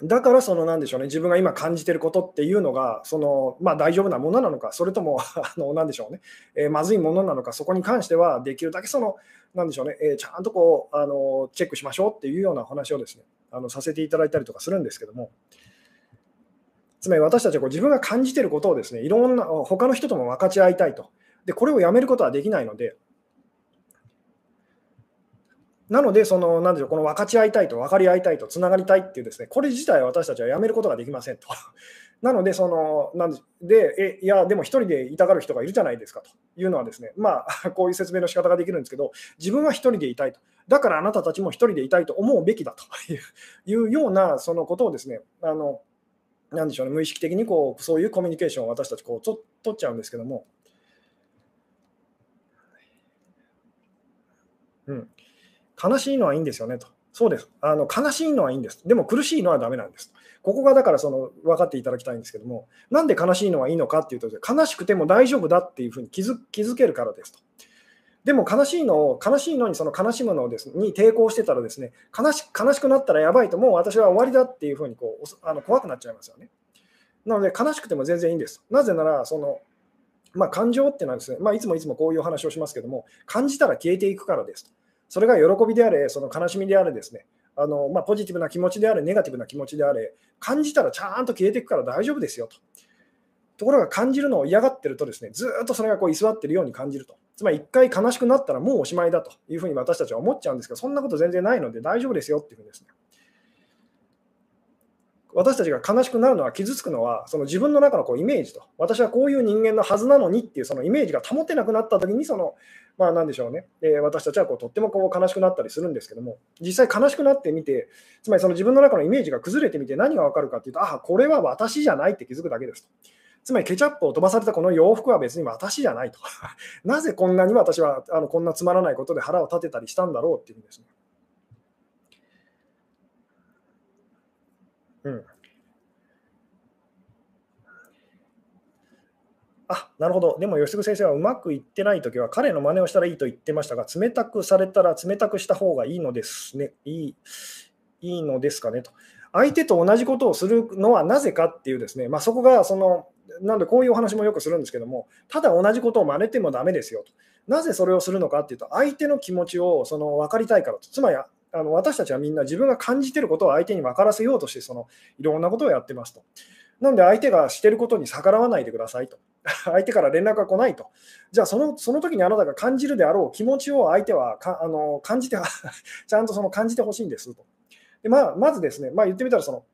だからそのなんでしょうね自分が今感じてることっていうのがその、まあ、大丈夫なものなのかそれとも あのなんでしょうね、えー、まずいものなのかそこに関してはできるだけそのなんでしょうね、えー、ちゃんとこうあのチェックしましょうっていうような話をですねあのさせていただいたりとかするんですけどもつまり私たちはこう自分が感じてることをですねいろんな他の人とも分かち合いたいと。でこれをやめることはできないのでなので、その、なんでしょう、この分かち合いたいと、分かり合いたいと、つながりたいっていうですね、これ自体私たちはやめることができませんと。なので、その、なんで、でえいや、でも一人でいたがる人がいるじゃないですかというのはですね、まあ、こういう説明の仕方ができるんですけど、自分は一人でいたいと。だからあなたたちも一人でいたいと思うべきだと いうような、そのことをですね、あの、なんでしょうね、無意識的にこうそういうコミュニケーションを私たちこう取っちゃうんですけども、うん、悲しいのはいいんですよねと。そうです。あの悲しいのはいいんです。でも苦しいのはダメなんです。ここがだからその分かっていただきたいんですけども、なんで悲しいのはいいのかっていうと、悲しくても大丈夫だっていうふうに気づ気づけるからですと。でも悲しいのを、悲しいのにその悲しむのをです、ねに抵抗してたらですね悲し、悲しくなったらやばいと、もう私は終わりだっていうふうにこうあの怖くなっちゃいますよね。なので悲しくても全然いいんです。なぜなら、そのまあ、感情っていうのはですね、まあ、いつもいつもこういう話をしますけども、感じたら消えていくからですと。それが喜びであれ、その悲しみであれですね、あのまあ、ポジティブな気持ちであれ、ネガティブな気持ちであれ、感じたらちゃんと消えていくから大丈夫ですよと。ところが感じるのを嫌がってるとですね、ずっとそれがこう居座ってるように感じると。つまり一回悲しくなったらもうおしまいだというふうに私たちは思っちゃうんですけど、そんなこと全然ないので大丈夫ですよっていうふうにですね。私たちが悲しくなるのは傷つくのはその自分の中のこうイメージと私はこういう人間のはずなのにっていうそのイメージが保てなくなった時にそのまあ何でしょうね、えー、私たちはこうとってもこう悲しくなったりするんですけども実際悲しくなってみてつまりその自分の中のイメージが崩れてみて何が分かるかっていうとああこれは私じゃないって気づくだけですと。つまりケチャップを飛ばされたこの洋服は別に私じゃないと。なぜこんなに私はあのこんなつまらないことで腹を立てたりしたんだろうっていうんですね。うん、あなるほど。でも、吉嗣先生はうまくいってないときは、彼の真似をしたらいいと言ってましたが、冷たくされたら冷たくした方がいいのですね。いいいいのですかねと。相手と同じことをするのはなぜかっていうですね、まあ、そこがその、なんでこういうお話もよくするんですけども、ただ同じことを真似てもだめですよと。なぜそれをするのかっていうと、相手の気持ちをその分かりたいからと。つまりあの私たちはみんな自分が感じていることを相手に分からせようとしてそのいろんなことをやってますと。なんで相手がしてることに逆らわないでくださいと。相手から連絡が来ないと。じゃあその、その時にあなたが感じるであろう気持ちを相手はかあの感じて、ちゃんとその感じてほしいんですと。でまあ、まずですね、まあ、言ってみたらその、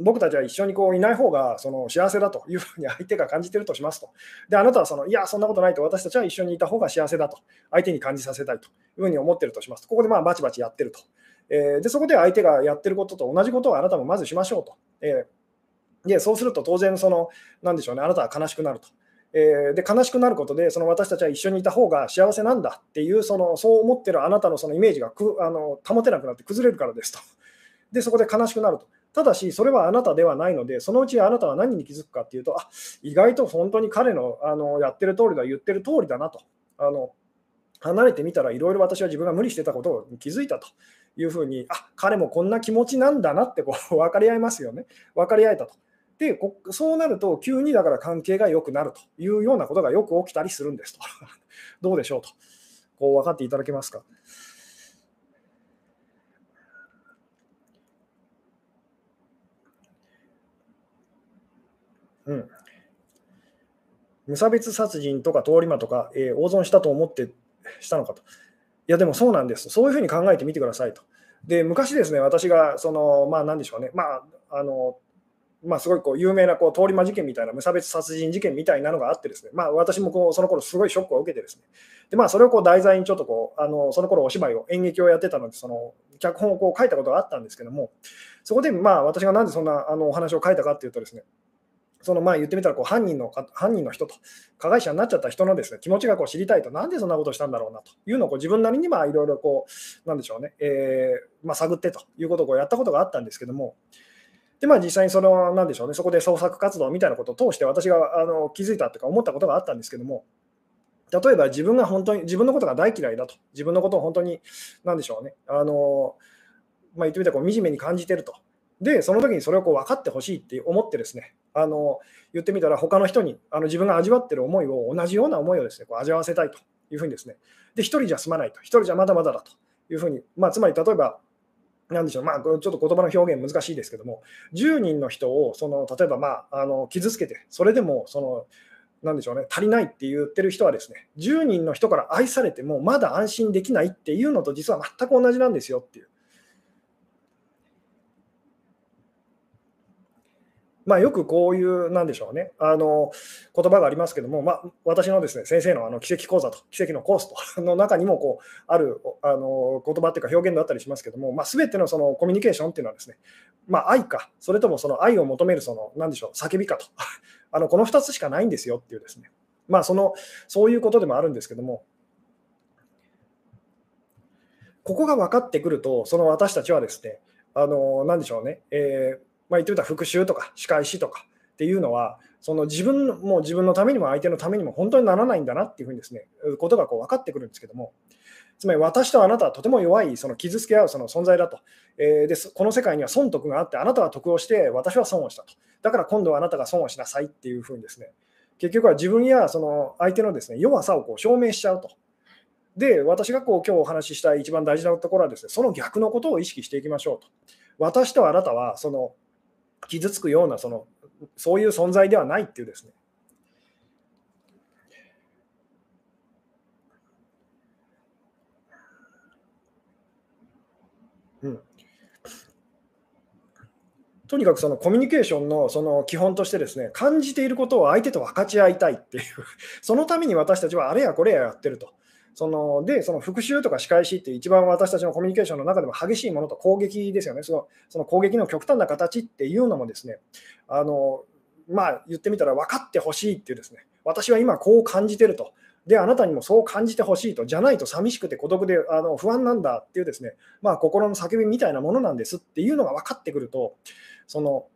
僕たちは一緒にこういない方がその幸せだというふうに相手が感じてるとしますと。で、あなたはその、いや、そんなことないと、私たちは一緒にいた方が幸せだと、相手に感じさせたいというふうに思ってるとしますと。ここでまあバチバチやってると。えー、で、そこで相手がやってることと同じことをあなたもまずしましょうと。えーで、そうすると当然、その、なんでしょうね、あなたは悲しくなると。えー、で悲しくなることで、その私たちは一緒にいた方が幸せなんだっていう、そのそう思ってるあなたのそのイメージがくあの保てなくなって崩れるからですと。で、そこで悲しくなると。ただし、それはあなたではないので、そのうちあなたは何に気づくかっていうと、あ意外と本当に彼のあのやってる通りだ、言ってる通りだなと。あの離れてみたらいろいろ私は自分が無理してたことに気づいたというふうに、あ彼もこんな気持ちなんだなってこう 分かり合いますよね。分かり合えたと。でそうなると、急にだから関係が良くなるというようなことがよく起きたりするんですと。どうでしょうと。こう分かっていただけますか？うん、無差別殺人とか通り魔とか、えー、大損したと思ってしたのかと。いや、でもそうなんです。そういうふうに考えてみてくださいと。で、昔ですね、私が、その、まあ、なんでしょうね、まあ、あの、まあ、すごいこう有名なこう通り魔事件みたいな無差別殺人事件みたいなのがあってですね、まあ、私もこうその頃すごいショックを受けてですね、でまあ、それをこう題材にちょっとこうあのその頃お芝居を演劇をやってたのでその脚本をこう書いたことがあったんですけどもそこでまあ私がなんでそんなあのお話を書いたかっていうとですねそのまあ言ってみたらこう犯人のか犯人の人と加害者になっちゃった人のです、ね、気持ちがこう知りたいと、なんでそんなことしたんだろうなというのをこう自分なりにいろいろこう、なんでしょうね、えま、探ってということをこうやったことがあったんですけども、で、まあ、実際にその、なんでしょうね、そこで創作活動みたいなことを通して私があの気づいたというか思ったことがあったんですけども、例えば自分が本当に、自分のことが大嫌いだと、自分のことを本当に、なんでしょうね、あの、まあ、言ってみたらこう惨めに感じてると。で、その時にそれをこう分かってほしいって思ってですね、あの言ってみたら他の人にあの自分が味わってる思いを同じような思いをですね、こう味わわせたいというふうにですね、で、一人じゃ済まないと、一人じゃまだまだだというふうに、まあ、つまり例えば、なんでしょう、まあ、ちょっと言葉の表現難しいですけども、10人の人をその例えば、まあ、あの傷つけて、それでもそのなんでしょうね、足りないって言ってる人はですね、10人の人から愛されてもまだ安心できないっていうのと実は全く同じなんですよっていう。まあ、よくこういう、なんでしょうね、あの言葉がありますけども、まあ、私のですね先生のあの奇跡講座と奇跡のコースと の中にもこうあるあの言葉っていうか表現だったりしますけども、まあ、全てのそのコミュニケーションっていうのはですね、まあ、愛か、それともその愛を求めるその、なんでしょう、叫びかと、あのこの2つしかないんですよっていうですね、まあ、そのそういうことでもあるんですけども、ここが分かってくると、その私たちはですね、あのなんでしょうね、えーまあ、言ってみたら復習とか仕返しとかっていうのは、その自分も自分のためにも相手のためにも本当にならないんだなっていうふうにですね、ことがこう分かってくるんですけども、つまり私とあなたはとても弱い、その傷つけ合うその存在だと、えー、でこの世界には損得があって、あなたは得をして、私は損をしたと。だから今度はあなたが損をしなさいっていうふうにですね、結局は自分やその相手のですね弱さをこう証明しちゃうと。で、私がこう今日お話ししたい一番大事なところはですね、その逆のことを意識していきましょうと。私とあなたはその傷つくようなそのそういう存在ではないっていうですね。うん、とにかくそのコミュニケーションのその基本としてですね感じていることを相手と分かち合いたいっていうそのために私たちはあれやこれややってると。そので、その復習とか仕返しって一番私たちのコミュニケーションの中でも激しいものと攻撃ですよね。そのその攻撃の極端な形っていうのもですね、あのまあ、言ってみたら分かってほしいっていうですね、私は今こう感じてると。で、あなたにもそう感じてほしいと。じゃないと寂しくて孤独であの不安なんだっていうですね、まあ、心の叫びみたいなものなんですっていうのが分かってくると、その、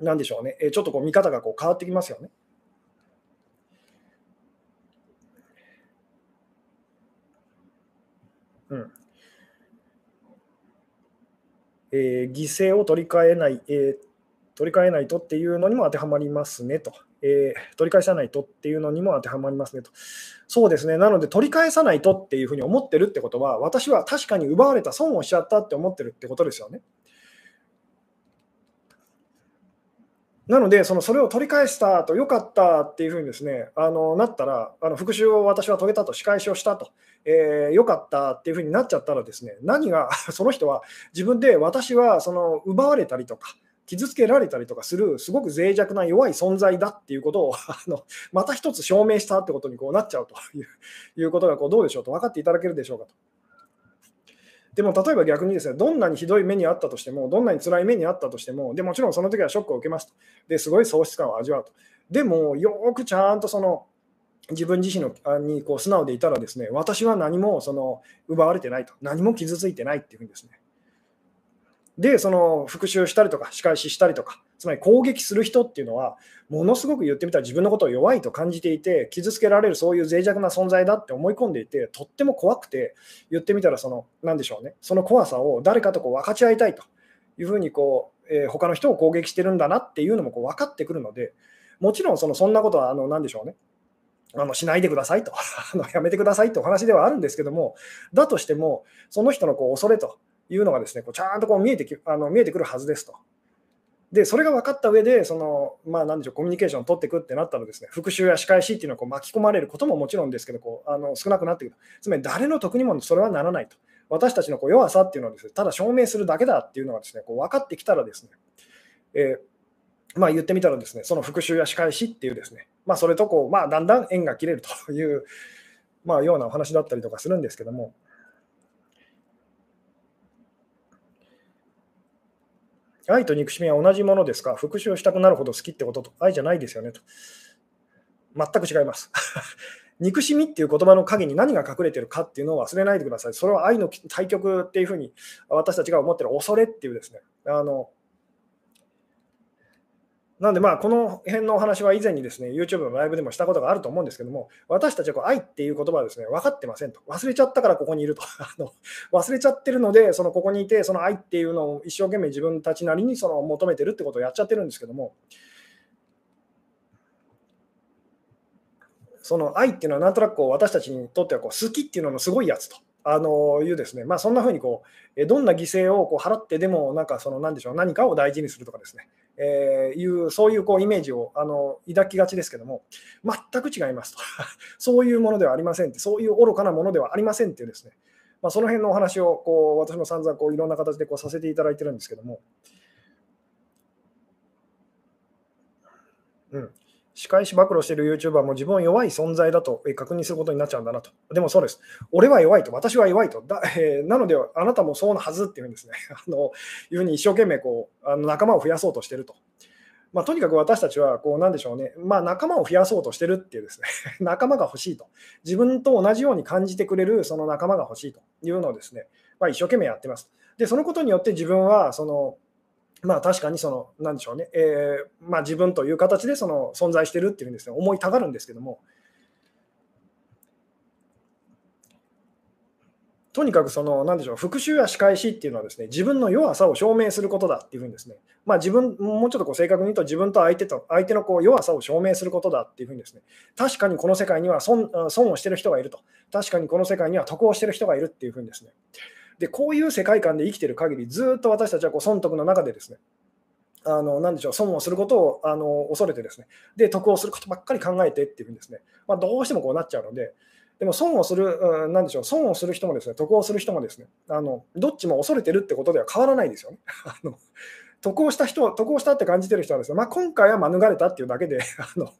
なんでしょうね、ちょっとこう見方がこう変わってきますよね。うんえー、犠牲を取り替えない、えー、取り替えないとっていうのにも当てはまりますねと、えー、取り返さないとっていうのにも当てはまりますねと。そうですね、なので取り返さないとっていうふうに思ってるってことは、私は確かに奪われた損をしちゃったって思ってるってことですよね。なので、そのそれを取り返したと、よかったっていうふうにですね、あのなったら、あの復讐を私は遂げたと、仕返しをしたと、えー、よかったっていうふうになっちゃったらですね、何が、その人は自分で私はその奪われたりとか、傷つけられたりとかする、すごく脆弱な弱い存在だっていうことを あのまた一つ証明したってことにこうなっちゃうといういうことがこうどうでしょうと分かっていただけるでしょうかと。でも例えば逆にですね、どんなにひどい目にあったとしても、どんなに辛い目にあったとしても、でもちろんその時はショックを受けますと。ですごい喪失感を味わうと。でも、よくちゃんとその自分自身のにこう素直でいたらですね、私は何もその奪われてないと、何も傷ついてないっていうふうにですね。で、その復讐したりとか、仕返ししたりとか、つまり攻撃する人っていうのは、ものすごく言ってみたら自分のことを弱いと感じていて、傷つけられるそういう脆弱な存在だって思い込んでいて、とっても怖くて、言ってみたら、その、なんでしょうね、その怖さを誰かとこう分かち合いたいと。いうふうにこう、えー、他の人を攻撃してるんだなっていうのもこう分かってくるので、もちろんそのそんなことは、あの、なんでしょうね、あのしないでくださいと あの、やめてくださいってお話ではあるんですけども、だとしても、その人のこう恐れというのがですね、こうちゃんとこう見えてきあの見えてくるはずですと。で、それが分かった上で、その、まあ、なんでしょう、コミュニケーションを取っていくってなったらですね、復習や仕返しっていうのをこう巻き込まれることももちろんですけど、こうあの少なくなってくる。つまり、誰の得にもそれはならないと。私たちのこう弱さっていうのはですね、ただ証明するだけだっていうのがですね、こう分かってきたらですね、えー、まあ、言ってみたらですね、その復習や仕返しっていうですね、まあ、それとこう、まあ、だんだん縁が切れるという、まあ、ようなお話だったりとかするんですけども、愛と憎しみは同じものですか？復讐したくなるほど好きってことと愛じゃないですよねと。全く違います。憎しみっていう言葉の陰に何が隠れてるかっていうのを忘れないでください。それは愛の対極っていうふうに私たちが思ってる恐れっていうですね、あのなんでまあこの辺のお話は以前にですね YouTube のライブでもしたことがあると思うんですけども私たちはこう愛っていう言葉はですね分かってませんと。忘れちゃったからここにいると。あの忘れちゃってるのでそのここにいてその愛っていうのを一生懸命自分たちなりにその求めてるってことをやっちゃってるんですけどもその愛っていうのはなんとなくこう私たちにとってはこう好きっていうののすごいやつとあのいうですね、まあ、そんな風にこうどんな犠牲をこう払ってでもなんかその何でしょう何かを大事にするとかですね、えー、いうそういうこうイメージをあの抱きがちですけども全く違いますと。そういうものではありませんってそういう愚かなものではありませんっていうですね、まあ、その辺のお話をこう私も散々こういろんな形でこうさせていただいてるんですけども、うん、仕返し暴露している YouTuber も自分は弱い存在だと確認することになっちゃうんだなと。でもそうです。俺は弱いと、私は弱いと。だえー、なので、あなたもそうなはずっていうんですね。あのいうふうに一生懸命こうあの仲間を増やそうとしてると。まあ、とにかく私たちは、こう、なんでしょうね、まあ、仲間を増やそうとしてるっていうですね、仲間が欲しいと。自分と同じように感じてくれるその仲間が欲しいというのをですね、まあ、一生懸命やってます。で、そのことによって自分は、その、まあ確かにその、なんでしょうね、えー、まあ、自分という形でその存在してるっていうふうにです、ね、思いたがるんですけども、とにかくその、なんでしょう、復讐や仕返しっていうのはですね、自分の弱さを証明することだっていうふうにですね、まあ自分、もうちょっとこう正確に言うと自分と相手と、相手のこう弱さを証明することだっていうふうにですね、確かにこの世界には損損をしてる人がいると、確かにこの世界には得をしてる人がいるっていうふうにですね、でこういう世界観で生きてる限りずっと私たちはこう損得の中でですねあの何でしょう損をすることをあの恐れてですねで得をすることばっかり考えてっていうふうにですね、まあ、どうしてもこうなっちゃうのででも損をする、うん、なでしょう損をする人もですね得をする人もですねあのどっちも恐れてるってことでは変わらないですよね。あの得をした人、得をしたって感じてる人はですね、まあ、今回は免れたっていうだけであの、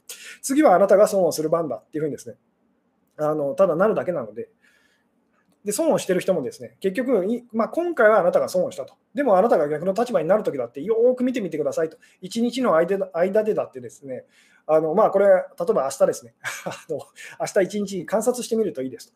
次はあなたが損をする番だっていうふうにですね、あのただなるだけなので、で損をしてる人もですね、結局、まあ、今回はあなたが損をしたと。でもあなたが逆の立場になるときだって、よーく見てみてくださいと。1日の間でだってですね、あのまあ、これ、例えば明日ですね、あの明日1日観察してみるといいですと。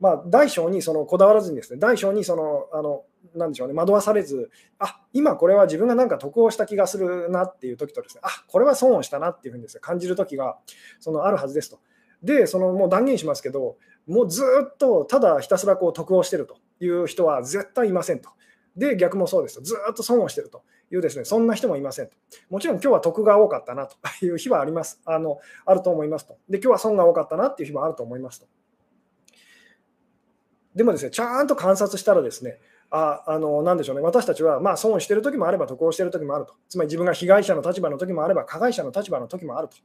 まあ、大小にそのこだわらずにですね、大小にその、あの、なんでしょうね、惑わされず、あ今これは自分がなんか得をした気がするなっていう時とですね、あこれは損をしたなっていうふうにです、ね、感じる時がそのあるはずですと。で、そのもう断言しますけど、もうずっとただひたすらこう得をしてるという人は絶対いませんと。で、逆もそうですと。ずっと損をしてるというですね、そんな人もいませんと。もちろん今日は得が多かったなという日はあります。あのあると思いますと。で、今日は損が多かったなっていう日もあると思いますと。でもですね、ちゃんと観察したらですね、ああのなでしょうね、私たちは、まあ、損をしている時もあれば得をしている時もあると。つまり自分が被害者の立場の時もあれば加害者の立場の時もあると。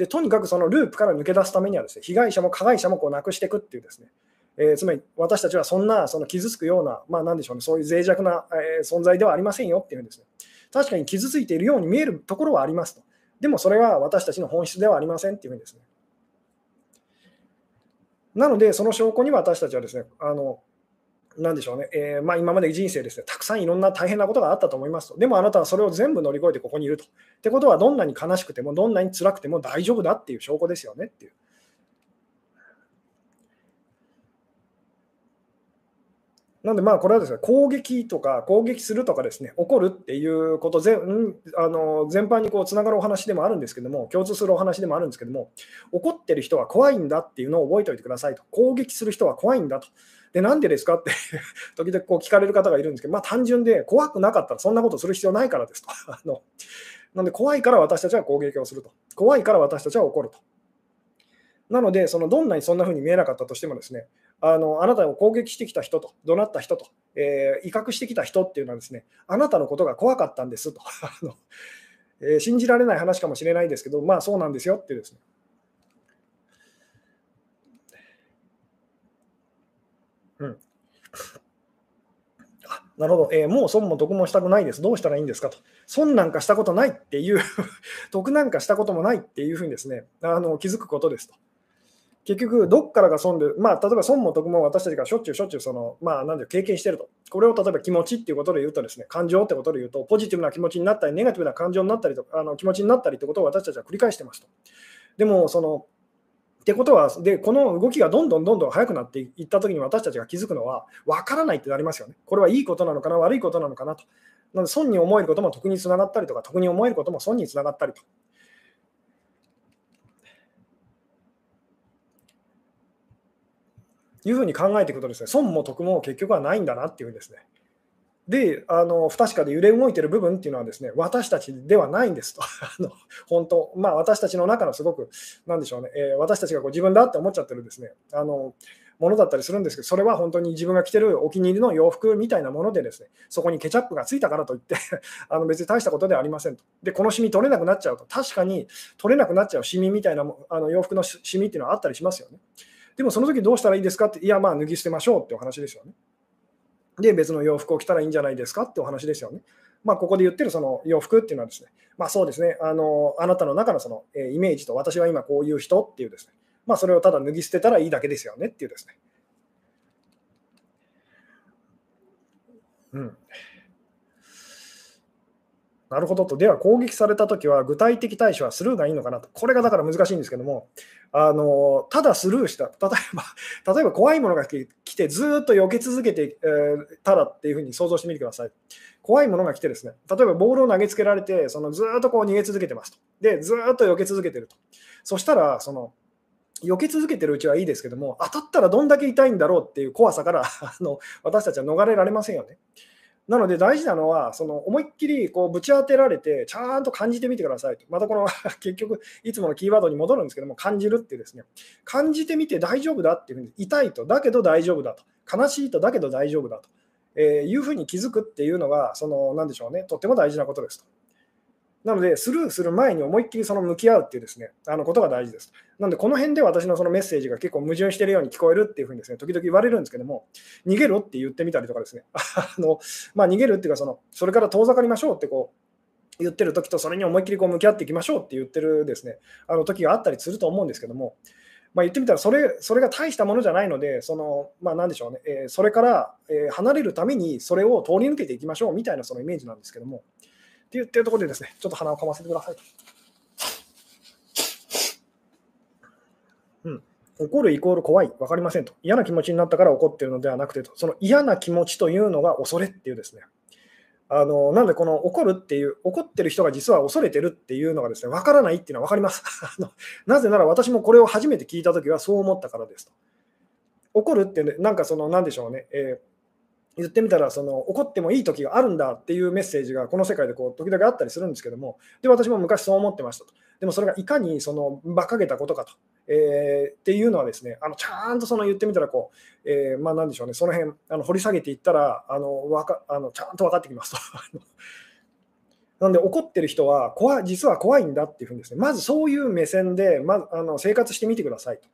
でとにかくそのループから抜け出すためにはですね被害者も加害者もこうなくしていくっていうですね、えー、つまり私たちはそんなその傷つくような、まあ、なんでしょうね、そういう脆弱な、えー、存在ではありませんよっていうんですね。確かに傷ついているように見えるところはありますと。でもそれは私たちの本質ではありませんっていうふうにですね。なので、その証拠に私たちはですね、あのなんでしょうね、えー、まあ、今まで人生ですね、たくさんいろんな大変なことがあったと思いますと。でもあなたはそれを全部乗り越えてここにいると。ってことは、どんなに悲しくても、どんなに辛くても大丈夫だっていう証拠ですよねっていう。なんでまあこれはですね攻撃とか攻撃するとかですね怒るっていうこと全あの全般にこうつながるお話でもあるんですけども共通するお話でもあるんですけども怒ってる人は怖いんだっていうのを覚えておいてくださいと攻撃する人は怖いんだとで、なんでですかって 時々こう聞かれる方がいるんですけど、まあ、単純で怖くなかったらそんなことする必要ないからですと。あのなんで怖いから私たちは攻撃をすると。怖いから私たちは怒ると。なので、そのどんなにそんな風に見えなかったとしてもですね、あのあなたを攻撃してきた人と、怒鳴った人と、えー、威嚇してきた人っていうのはですね、あなたのことが怖かったんですと。あのえー、信じられない話かもしれないですけど、まあそうなんですよってですね。うん。あなるほど、えー、もう損も得もしたくないです。どうしたらいいんですかと。損なんかしたことないっていう 得なんかしたこともないっていうふうにですね、あの気づくことですと。結局、どっからが損で、まあ、例えば損も得も私たちがしょっちゅうしょっちゅうその、まあ、なんで経験してると。これを例えば気持ちっていうことで言うとですね、感情ってことで言うと、ポジティブな気持ちになったり、ネガティブな感情になったりとあの気持ちになったりってことを私たちは繰り返してますと。でも、その、ってことは、で、この動きがどんどんどんどん速くなっていったときに私たちが気づくのは、分からないってなりますよね。これはいいことなのかな、悪いことなのかなと。なので損に思えることも得につながったりとか、得に思えることも損につながったりと。いうふうに考えていくとですね、損も得も結局はないんだなっていうふうにですね。で、あの不確かで揺れ動いている部分っていうのはですね、私たちではないんですと。あの本当、まあ私たちの中のすごく、なんでしょうね、えー、私たちがこう自分だって思っちゃってるですね、あのものだったりするんですけど、それは本当に自分が着てるお気に入りの洋服みたいなものでですね、そこにケチャップがついたからといって あの別に大したことではありませんと。で、このシミ取れなくなっちゃうと、確かに取れなくなっちゃうシミみたいなあの洋服のシミっていうのはあったりしますよね。でもその時どうしたらいいですかって、いや、まあ脱ぎ捨てましょうってお話ですよね。で、別の洋服を着たらいいんじゃないですかってお話ですよね。まあ、ここで言ってるその洋服っていうのはですね、まあそうですね、あのあなたの中のその、えイメージと私は今こういう人っていうですね、まあそれをただ脱ぎ捨てたらいいだけですよねっていうですね。うん。なるほどと。では、攻撃されたときは、具体的対処はスルーがいいのかなと。これがだから難しいんですけども、あのただスルーした、例えば、例えば怖いものが来て、ずっと避け続けて、たらっていうふうに想像してみてください。怖いものが来てですね、例えばボールを投げつけられて、そのずっとこう逃げ続けてますと。で、ずっと避け続けてると。そしたら、その、避け続けてるうちはいいですけども、当たったらどんだけ痛いんだろうっていう怖さからあの私たちは逃れられませんよね。なので大事なのは、その思いっきりこうぶち当てられて、ちゃんと感じてみてくださいと。またこの 結局、いつものキーワードに戻るんですけども、感じるってですね、感じてみて大丈夫だっていうふうに、痛いと、だけど大丈夫だと、悲しいと、だけど大丈夫だと、えー、いうふうに気づくっていうのが、その、なんでしょうね、とっても大事なことですと。なので、スルーする前に思いっきりその向き合うっていうですね、あのことが大事です。なので、この辺で私のそのメッセージが結構矛盾してるように聞こえるっていうふうにですね、時々言われるんですけども、逃げろって言ってみたりとかですね、あのまあ、逃げるっていうかその、それから遠ざかりましょうってこう、言ってる時とそれに思いっきりこう向き合っていきましょうって言ってるですね、あの時があったりすると思うんですけども、まあ、言ってみたらそれ、それが大したものじゃないので、そのまあ、なんでしょうね、えー、それから、えー、離れるためにそれを通り抜けていきましょうみたいなそのイメージなんですけども、って言ってるところでですね、ちょっと鼻をかませてください。怒るイコール怖い、分かりませんと。嫌な気持ちになったから怒ってるのではなくてと、その嫌な気持ちというのが恐れっていうですね、あのなので、この怒るっていう、怒ってる人が実は恐れてるっていうのがですね、分からないっていうのは分かります。なぜなら私もこれを初めて聞いたときはそう思ったからですと。怒るって、ね、なんかその、なんでしょうね、えー言ってみたらその怒ってもいい時があるんだっていうメッセージがこの世界でこう時々あったりするんですけども。で私も昔そう思ってましたと。でもそれがいかにその馬鹿げたことかと、えー、っていうのはですねあのちゃんとその言ってみたらこう、えー、まあなんでしょうねその辺あの掘り下げていったらあのわかあのちゃんと分かってきますと。なんで怒ってる人は怖実は怖いんだっていうふうにですねまずそういう目線で、ま、あの生活してみてくださいと。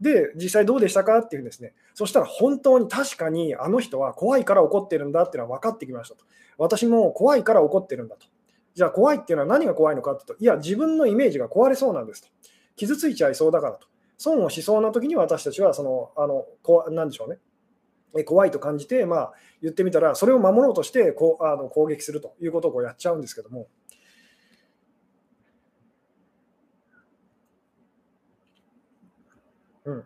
で、実際どうでしたかっていうですね、そしたら本当に確かにあの人は怖いから怒ってるんだっていうのは分かってきましたと。私も怖いから怒ってるんだと。じゃあ怖いっていうのは何が怖いのかっていうと、いや、自分のイメージが壊れそうなんですと。傷ついちゃいそうだからと。損をしそうな時に私たちは、その、あの、こなんでしょうね。怖いと感じて、まあ、言ってみたら、それを守ろうとしてこうあの攻撃するということをやっちゃうんですけども、うん。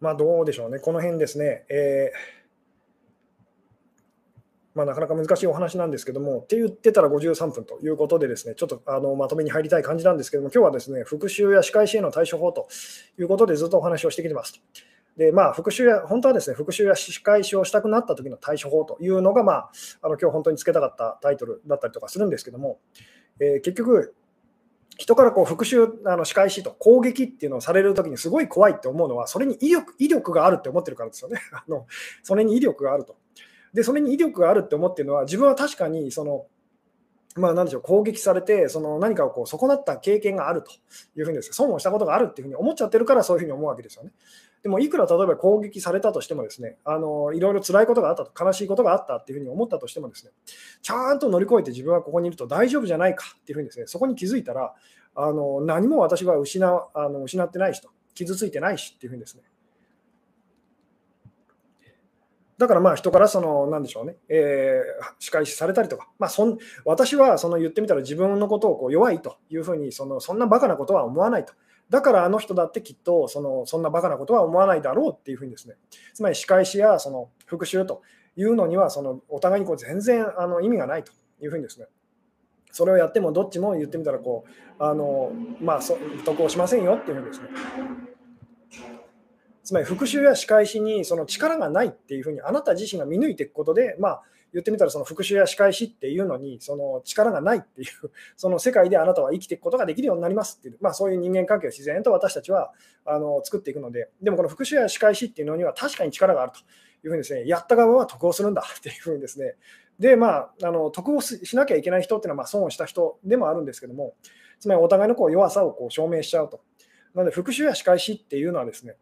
まあ、どうでしょうね、この辺ですね、えーまあ、なかなか難しいお話なんですけども、って言ってたら53分ということで、ですねちょっとあのまとめに入りたい感じなんですけども、今日はですね復習や仕返しへの対処法ということでずっとお話をしてきてますと。で、まあ、復習や、本当はですね、復習や仕返しをしたくなった時の対処法というのが、まあ、あの今日本当につけたかったタイトルだったりとかするんですけども、えー、結局、人からこう復讐、あの仕返しと攻撃っていうのをされるときにすごい怖いって思うのは、それに威力威力があるって思ってるからですよね。あのそれに威力があると。で、それに威力があるって思ってるのは、自分は確かにその、まあ、なんでしょう攻撃されて、その何かをこう損なった経験があるというふうにです、ね、損をしたことがあるっていうふうに思っちゃってるから、そういうふうに思うわけですよね。でもいくら例えば攻撃されたとしてもですね、あのいろいろ辛いことがあったと、悲しいことがあったっていうふうに思ったとしてもですね、ちゃんと乗り越えて自分はここにいると大丈夫じゃないかっていうふうにですね、そこに気づいたら、あの何も私は失あの失ってないしと、傷ついてないしっていうふうにですね、だからまあ人からその、なんでしょうね、えー、仕返しされたりとか、まあ、そん私はその言ってみたら自分のことをこう弱いというふうにその、そんなバカなことは思わないと。だからあの人だってきっとそのそんなバカなことは思わないだろうっていうふうにですね、つまり仕返しやその復讐というのにはそのお互いにこう全然あの意味がないというふうにですね、それをやってもどっちも言ってみたらこうあの、まあ、得をしませんよっていうふうにですね。つまり復讐や仕返しにその力がないっていうふうにあなた自身が見抜いていくことで、まあ、言ってみたらその復讐や仕返しっていうのにその力がないっていうその世界であなたは生きていくことができるようになりますっていう、まあ、そういう人間関係を自然と私たちはあの作っていくのででもこの復讐や仕返しっていうのには確かに力があるというふうにですねやった側は得をするんだっていうふうにですねでまああの得をしなきゃいけない人っていうのはまあ損をした人でもあるんですけどもつまりお互いのこう弱さをこう証明しちゃうと。なので復讐や仕返しっていうのはですね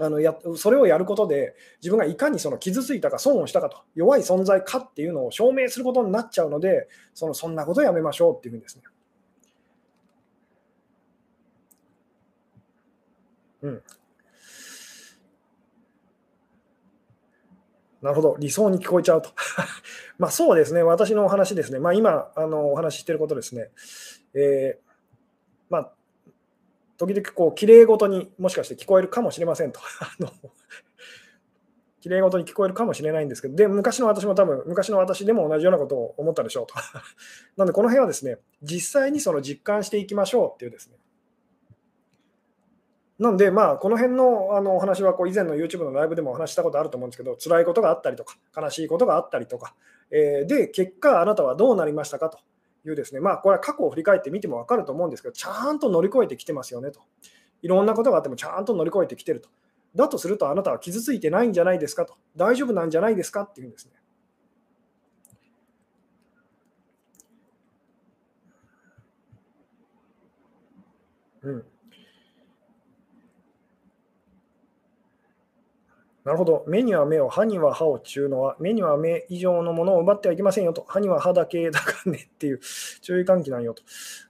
あのやそれをやることで自分がいかにその傷ついたか損をしたかと弱い存在かっていうのを証明することになっちゃうのでそのそんなことやめましょうっていうふうにですね。うん、なるほど、理想に聞こえちゃうと。まあそうですね、私のお話ですね、まあ、今あのお話ししていることですね、えー、まあ、時々こう、きれいごとにもしかして聞こえるかもしれませんと。きれいごとに聞こえるかもしれないんですけど、で、昔の私も多分、昔の私でも同じようなことを思ったでしょうと。なので、この辺はですね、実際にその実感していきましょうっていうですね。なんで、まあ、この辺のあのお話はこう以前の YouTube のライブでもお話したことあると思うんですけど、辛いことがあったりとか、悲しいことがあったりとか、えー、で、結果、あなたはどうなりましたかというですね、まあ、これは過去を振り返ってみても分かると思うんですけど、ちゃんと乗り越えてきてますよねと。いろんなことがあってもちゃんと乗り越えてきてると。だとすると、あなたは傷ついてないんじゃないですかと。大丈夫なんじゃないですかっていうんですね。うん。なるほど。目には目を、歯には歯をちゅうのは、目には目以上のものを奪ってはいけませんよと。歯には歯だけだからねっていう注意喚起なんよと。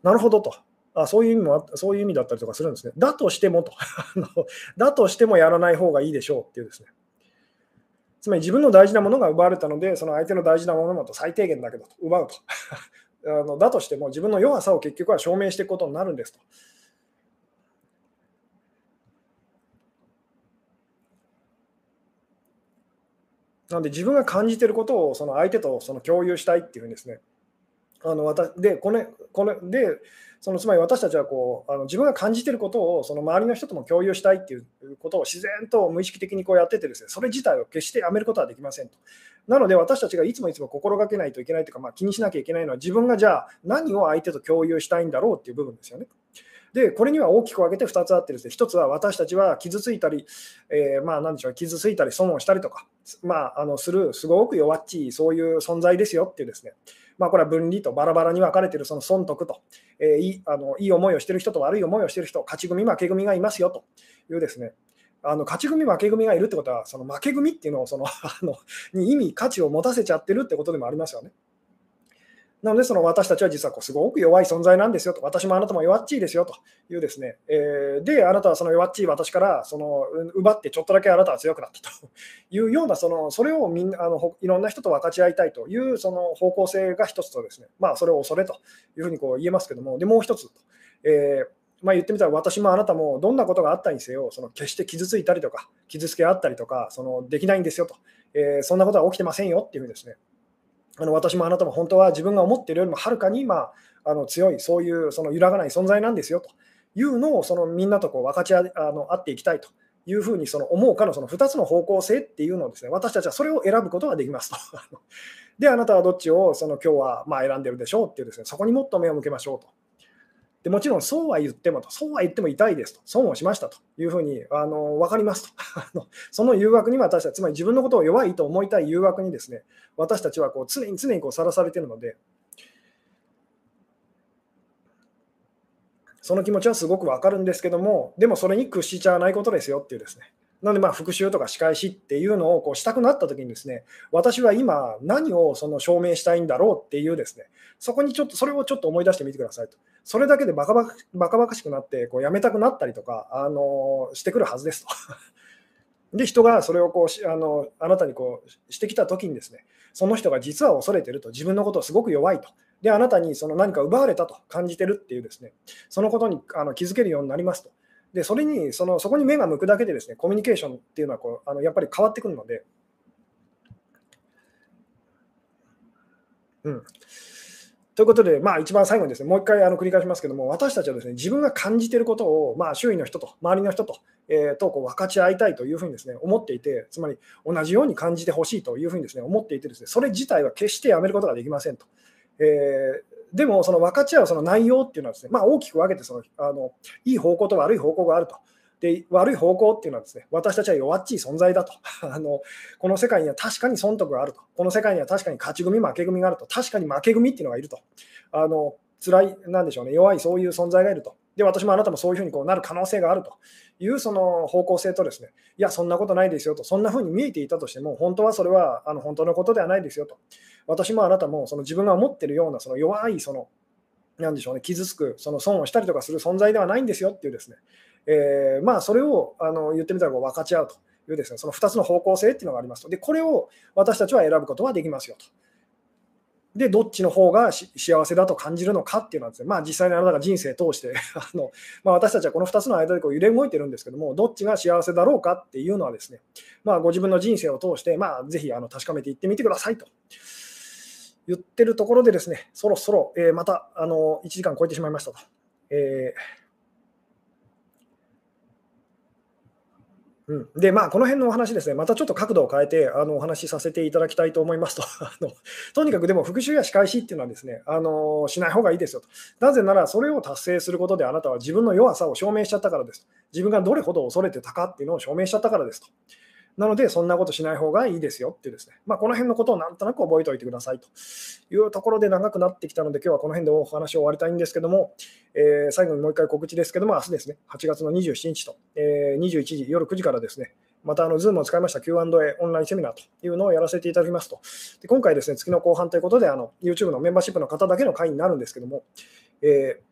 なるほどと。あそういう意味もそういう意味だったりとかするんですね。だとしてもと。だとしてもやらない方がいいでしょうっていうですね。つまり自分の大事なものが奪われたので、その相手の大事なものもと最低限だけど奪うと。あのだとしても自分の弱さを結局は証明していくことになるんですと。なので自分が感じていることをその相手とその共有したいっていうんですね。あの私でこれこれでそのつまり私たちはこうあの自分が感じていることをその周りの人とも共有したいっていうことを自然と無意識的にこうやっててですねそれ自体を決してやめることはできませんと。なので私たちがいつもいつも心がけないといけないというか、まあ、気にしなきゃいけないのは自分がじゃあ何を相手と共有したいんだろうっていう部分ですよね。で、これには大きく分けて2つあってですね、1つは私たちは傷ついたり、えー、まあ何でしょう、傷ついたり損をしたりとか、まあ、あのする、すごく弱っちい、そういう存在ですよっていうですね、まあ、これは分離とバラバラに分かれているその損得と、えー、いいあのいい思いをしている人と悪い思いをしている人、勝ち組、負け組がいますよというですね、あの勝ち組、負け組がいるってことは、その負け組っていうのをそのあのに意味、価値を持たせちゃってるってことでもありますよね。なので、その私たちは実はこうすごく弱い存在なんですよと、私もあなたも弱っちいですよというですね、えー、で、あなたはその弱っちい私からその奪ってちょっとだけあなたは強くなったというような、そのそれをみんなあのいろんな人と分かち合いたいというその方向性が一つとですね、まあ、それを恐れというふうにこう言えますけども、でもう一つと、えーまあ、言ってみたら私もあなたもどんなことがあったにせよ、その決して傷ついたりとか、傷つけあったりとか、そのできないんですよと、えー、そんなことは起きてませんよっていうふうにですね、あの私もあなたも本当は自分が思っているよりもはるかに、まあ、あの強い、そういうその揺らがない存在なんですよというのをそのみんなとこう分かち合あの合っていきたいというふうにその思うかのその2つの方向性っていうのをですね私たちはそれを選ぶことができますと。で、あなたはどっちをその今日はま選んでるでしょうっていうですねそこにもっと目を向けましょうと。でもちろんそうは言ってもと、そうは言っても痛いですと、損をしましたというふうにあの分かりますと その誘惑に私たち、つまり自分のことを弱いと思いたい誘惑にですね、私たちはこう常に常にさらされているので、その気持ちはすごく分かるんですけども、でもそれに屈しちゃわないことですよっていうですね。なので、まあ、復習とか仕返しっていうのをこうしたくなったときにですね、私は今何をその証明したいんだろうっていうですね、そこにちょっと、それをちょっと思い出してみてくださいと。それだけでバカバカバカバカしくなって、こうやめたくなったりとか、あのしてくるはずですと。で、人がそれをこうあのあなたにこうしてきたときにですね、その人が実は恐れてると、自分のことをすごく弱いと。で、あなたにその何か奪われたと感じてるっていうですね、そのことにあの気づけるようになりますと。で、それにその、そこに目が向くだけでですね、コミュニケーションっていうのはこうあのやっぱり変わってくるので、うん。ということで、まあ、一番最後にですね、もう一回あの繰り返しますけども、私たちはですね、自分が感じていることを、まあ、周囲の人と、周りの人と、えー、とこう分かち合いたいというふうにですね、思っていて、つまり同じように感じてほしいというふうにですね、思っていてですね、それ自体は決してやめることができませんと。えーでも、その分かち合うその内容っていうのはですね、まあ、大きく分けてそのあの、いい方向と悪い方向があると。で悪い方向っていうのはですね私たちは弱っちい存在だと。あのこの世界には確かに損得があると。この世界には確かに勝ち組負け組があると。確かに負け組っていうのがいると。あの辛いなんでしょうね。弱いそういう存在がいると。で私もあなたもそういうふうにこうなる可能性があると。いうその方向性とですねいやそんなことないですよと。そんなふうに見えていたとしても本当はそれはあの本当のことではないですよと。私もあなたもその自分が思ってるようなその弱いそのなんでしょうね傷つくその損をしたりとかする存在ではないんですよっていうですねえー、まあ、それをあの言ってみたらこう分かち合うというです、ね、その2つの方向性っていうのがありますと。で、これを私たちは選ぶことはできますよと。で、どっちの方が幸せだと感じるのかっていうのはですね、まあ、実際にあなたが人生通して あの、まあ、私たちはこの2つの間でこう揺れ動いてるんですけども、どっちが幸せだろうかっていうのはですね、まあ、ご自分の人生を通して、まあ、ぜひあの確かめていってみてくださいと。言ってるところでですね、そろそろ、えー、またあの1時間超えてしまいましたと。えーうん、で、まあ、この辺のお話ですね、またちょっと角度を変えてあのお話しさせていただきたいと思いますと、あのとにかくでも復習や仕返しっていうのはですねあのしない方がいいですよと。なぜなら、それを達成することであなたは自分の弱さを証明しちゃったからです。自分がどれほど恐れてたかっていうのを証明しちゃったからですと。なので、そんなことしない方がいいですよっていうですね、まあ、この辺のことをなんとなく覚えておいてくださいと。いうところで長くなってきたので、今日はこの辺でお話を終わりたいんですけども、えー、最後にもう一回告知ですけども、明日ですね、8月の27日と、えー、21時、夜9時からですね、またあの Zoom を使いました Q&A オンラインセミナーというのをやらせていただきますと。で今回ですね、月の後半ということで、あの YouTube のメンバーシップの方だけの会になるんですけども、えー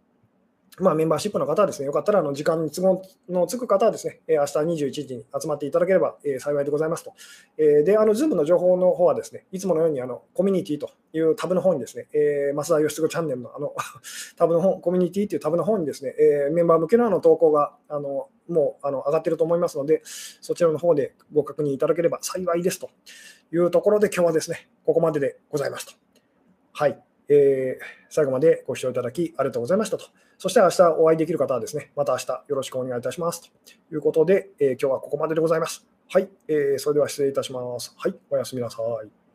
まあ、メンバーシップの方はですね、よかったらあの時間に都合のつく方はですね、明日21時に集まっていただければ幸いでございますと。で、あの、Zoom の情報の方はですね、いつものようにあのコミュニティというタブの方にですね、増田義嗣チャンネルのあのタブの方、コミュニティというタブの方にですね、メンバー向けのあの投稿があのもうあの上がっていると思いますので、そちらの方でご確認いただければ幸いですというところで、今日はですね、ここまででございますと。はい。えー、最後までご視聴いただきありがとうございましたと。そして明日お会いできる方はですね、また明日よろしくお願いいたしますということで、えー、今日はここまででございます。はい、えー、それでは失礼いたします。はい、おやすみなさい。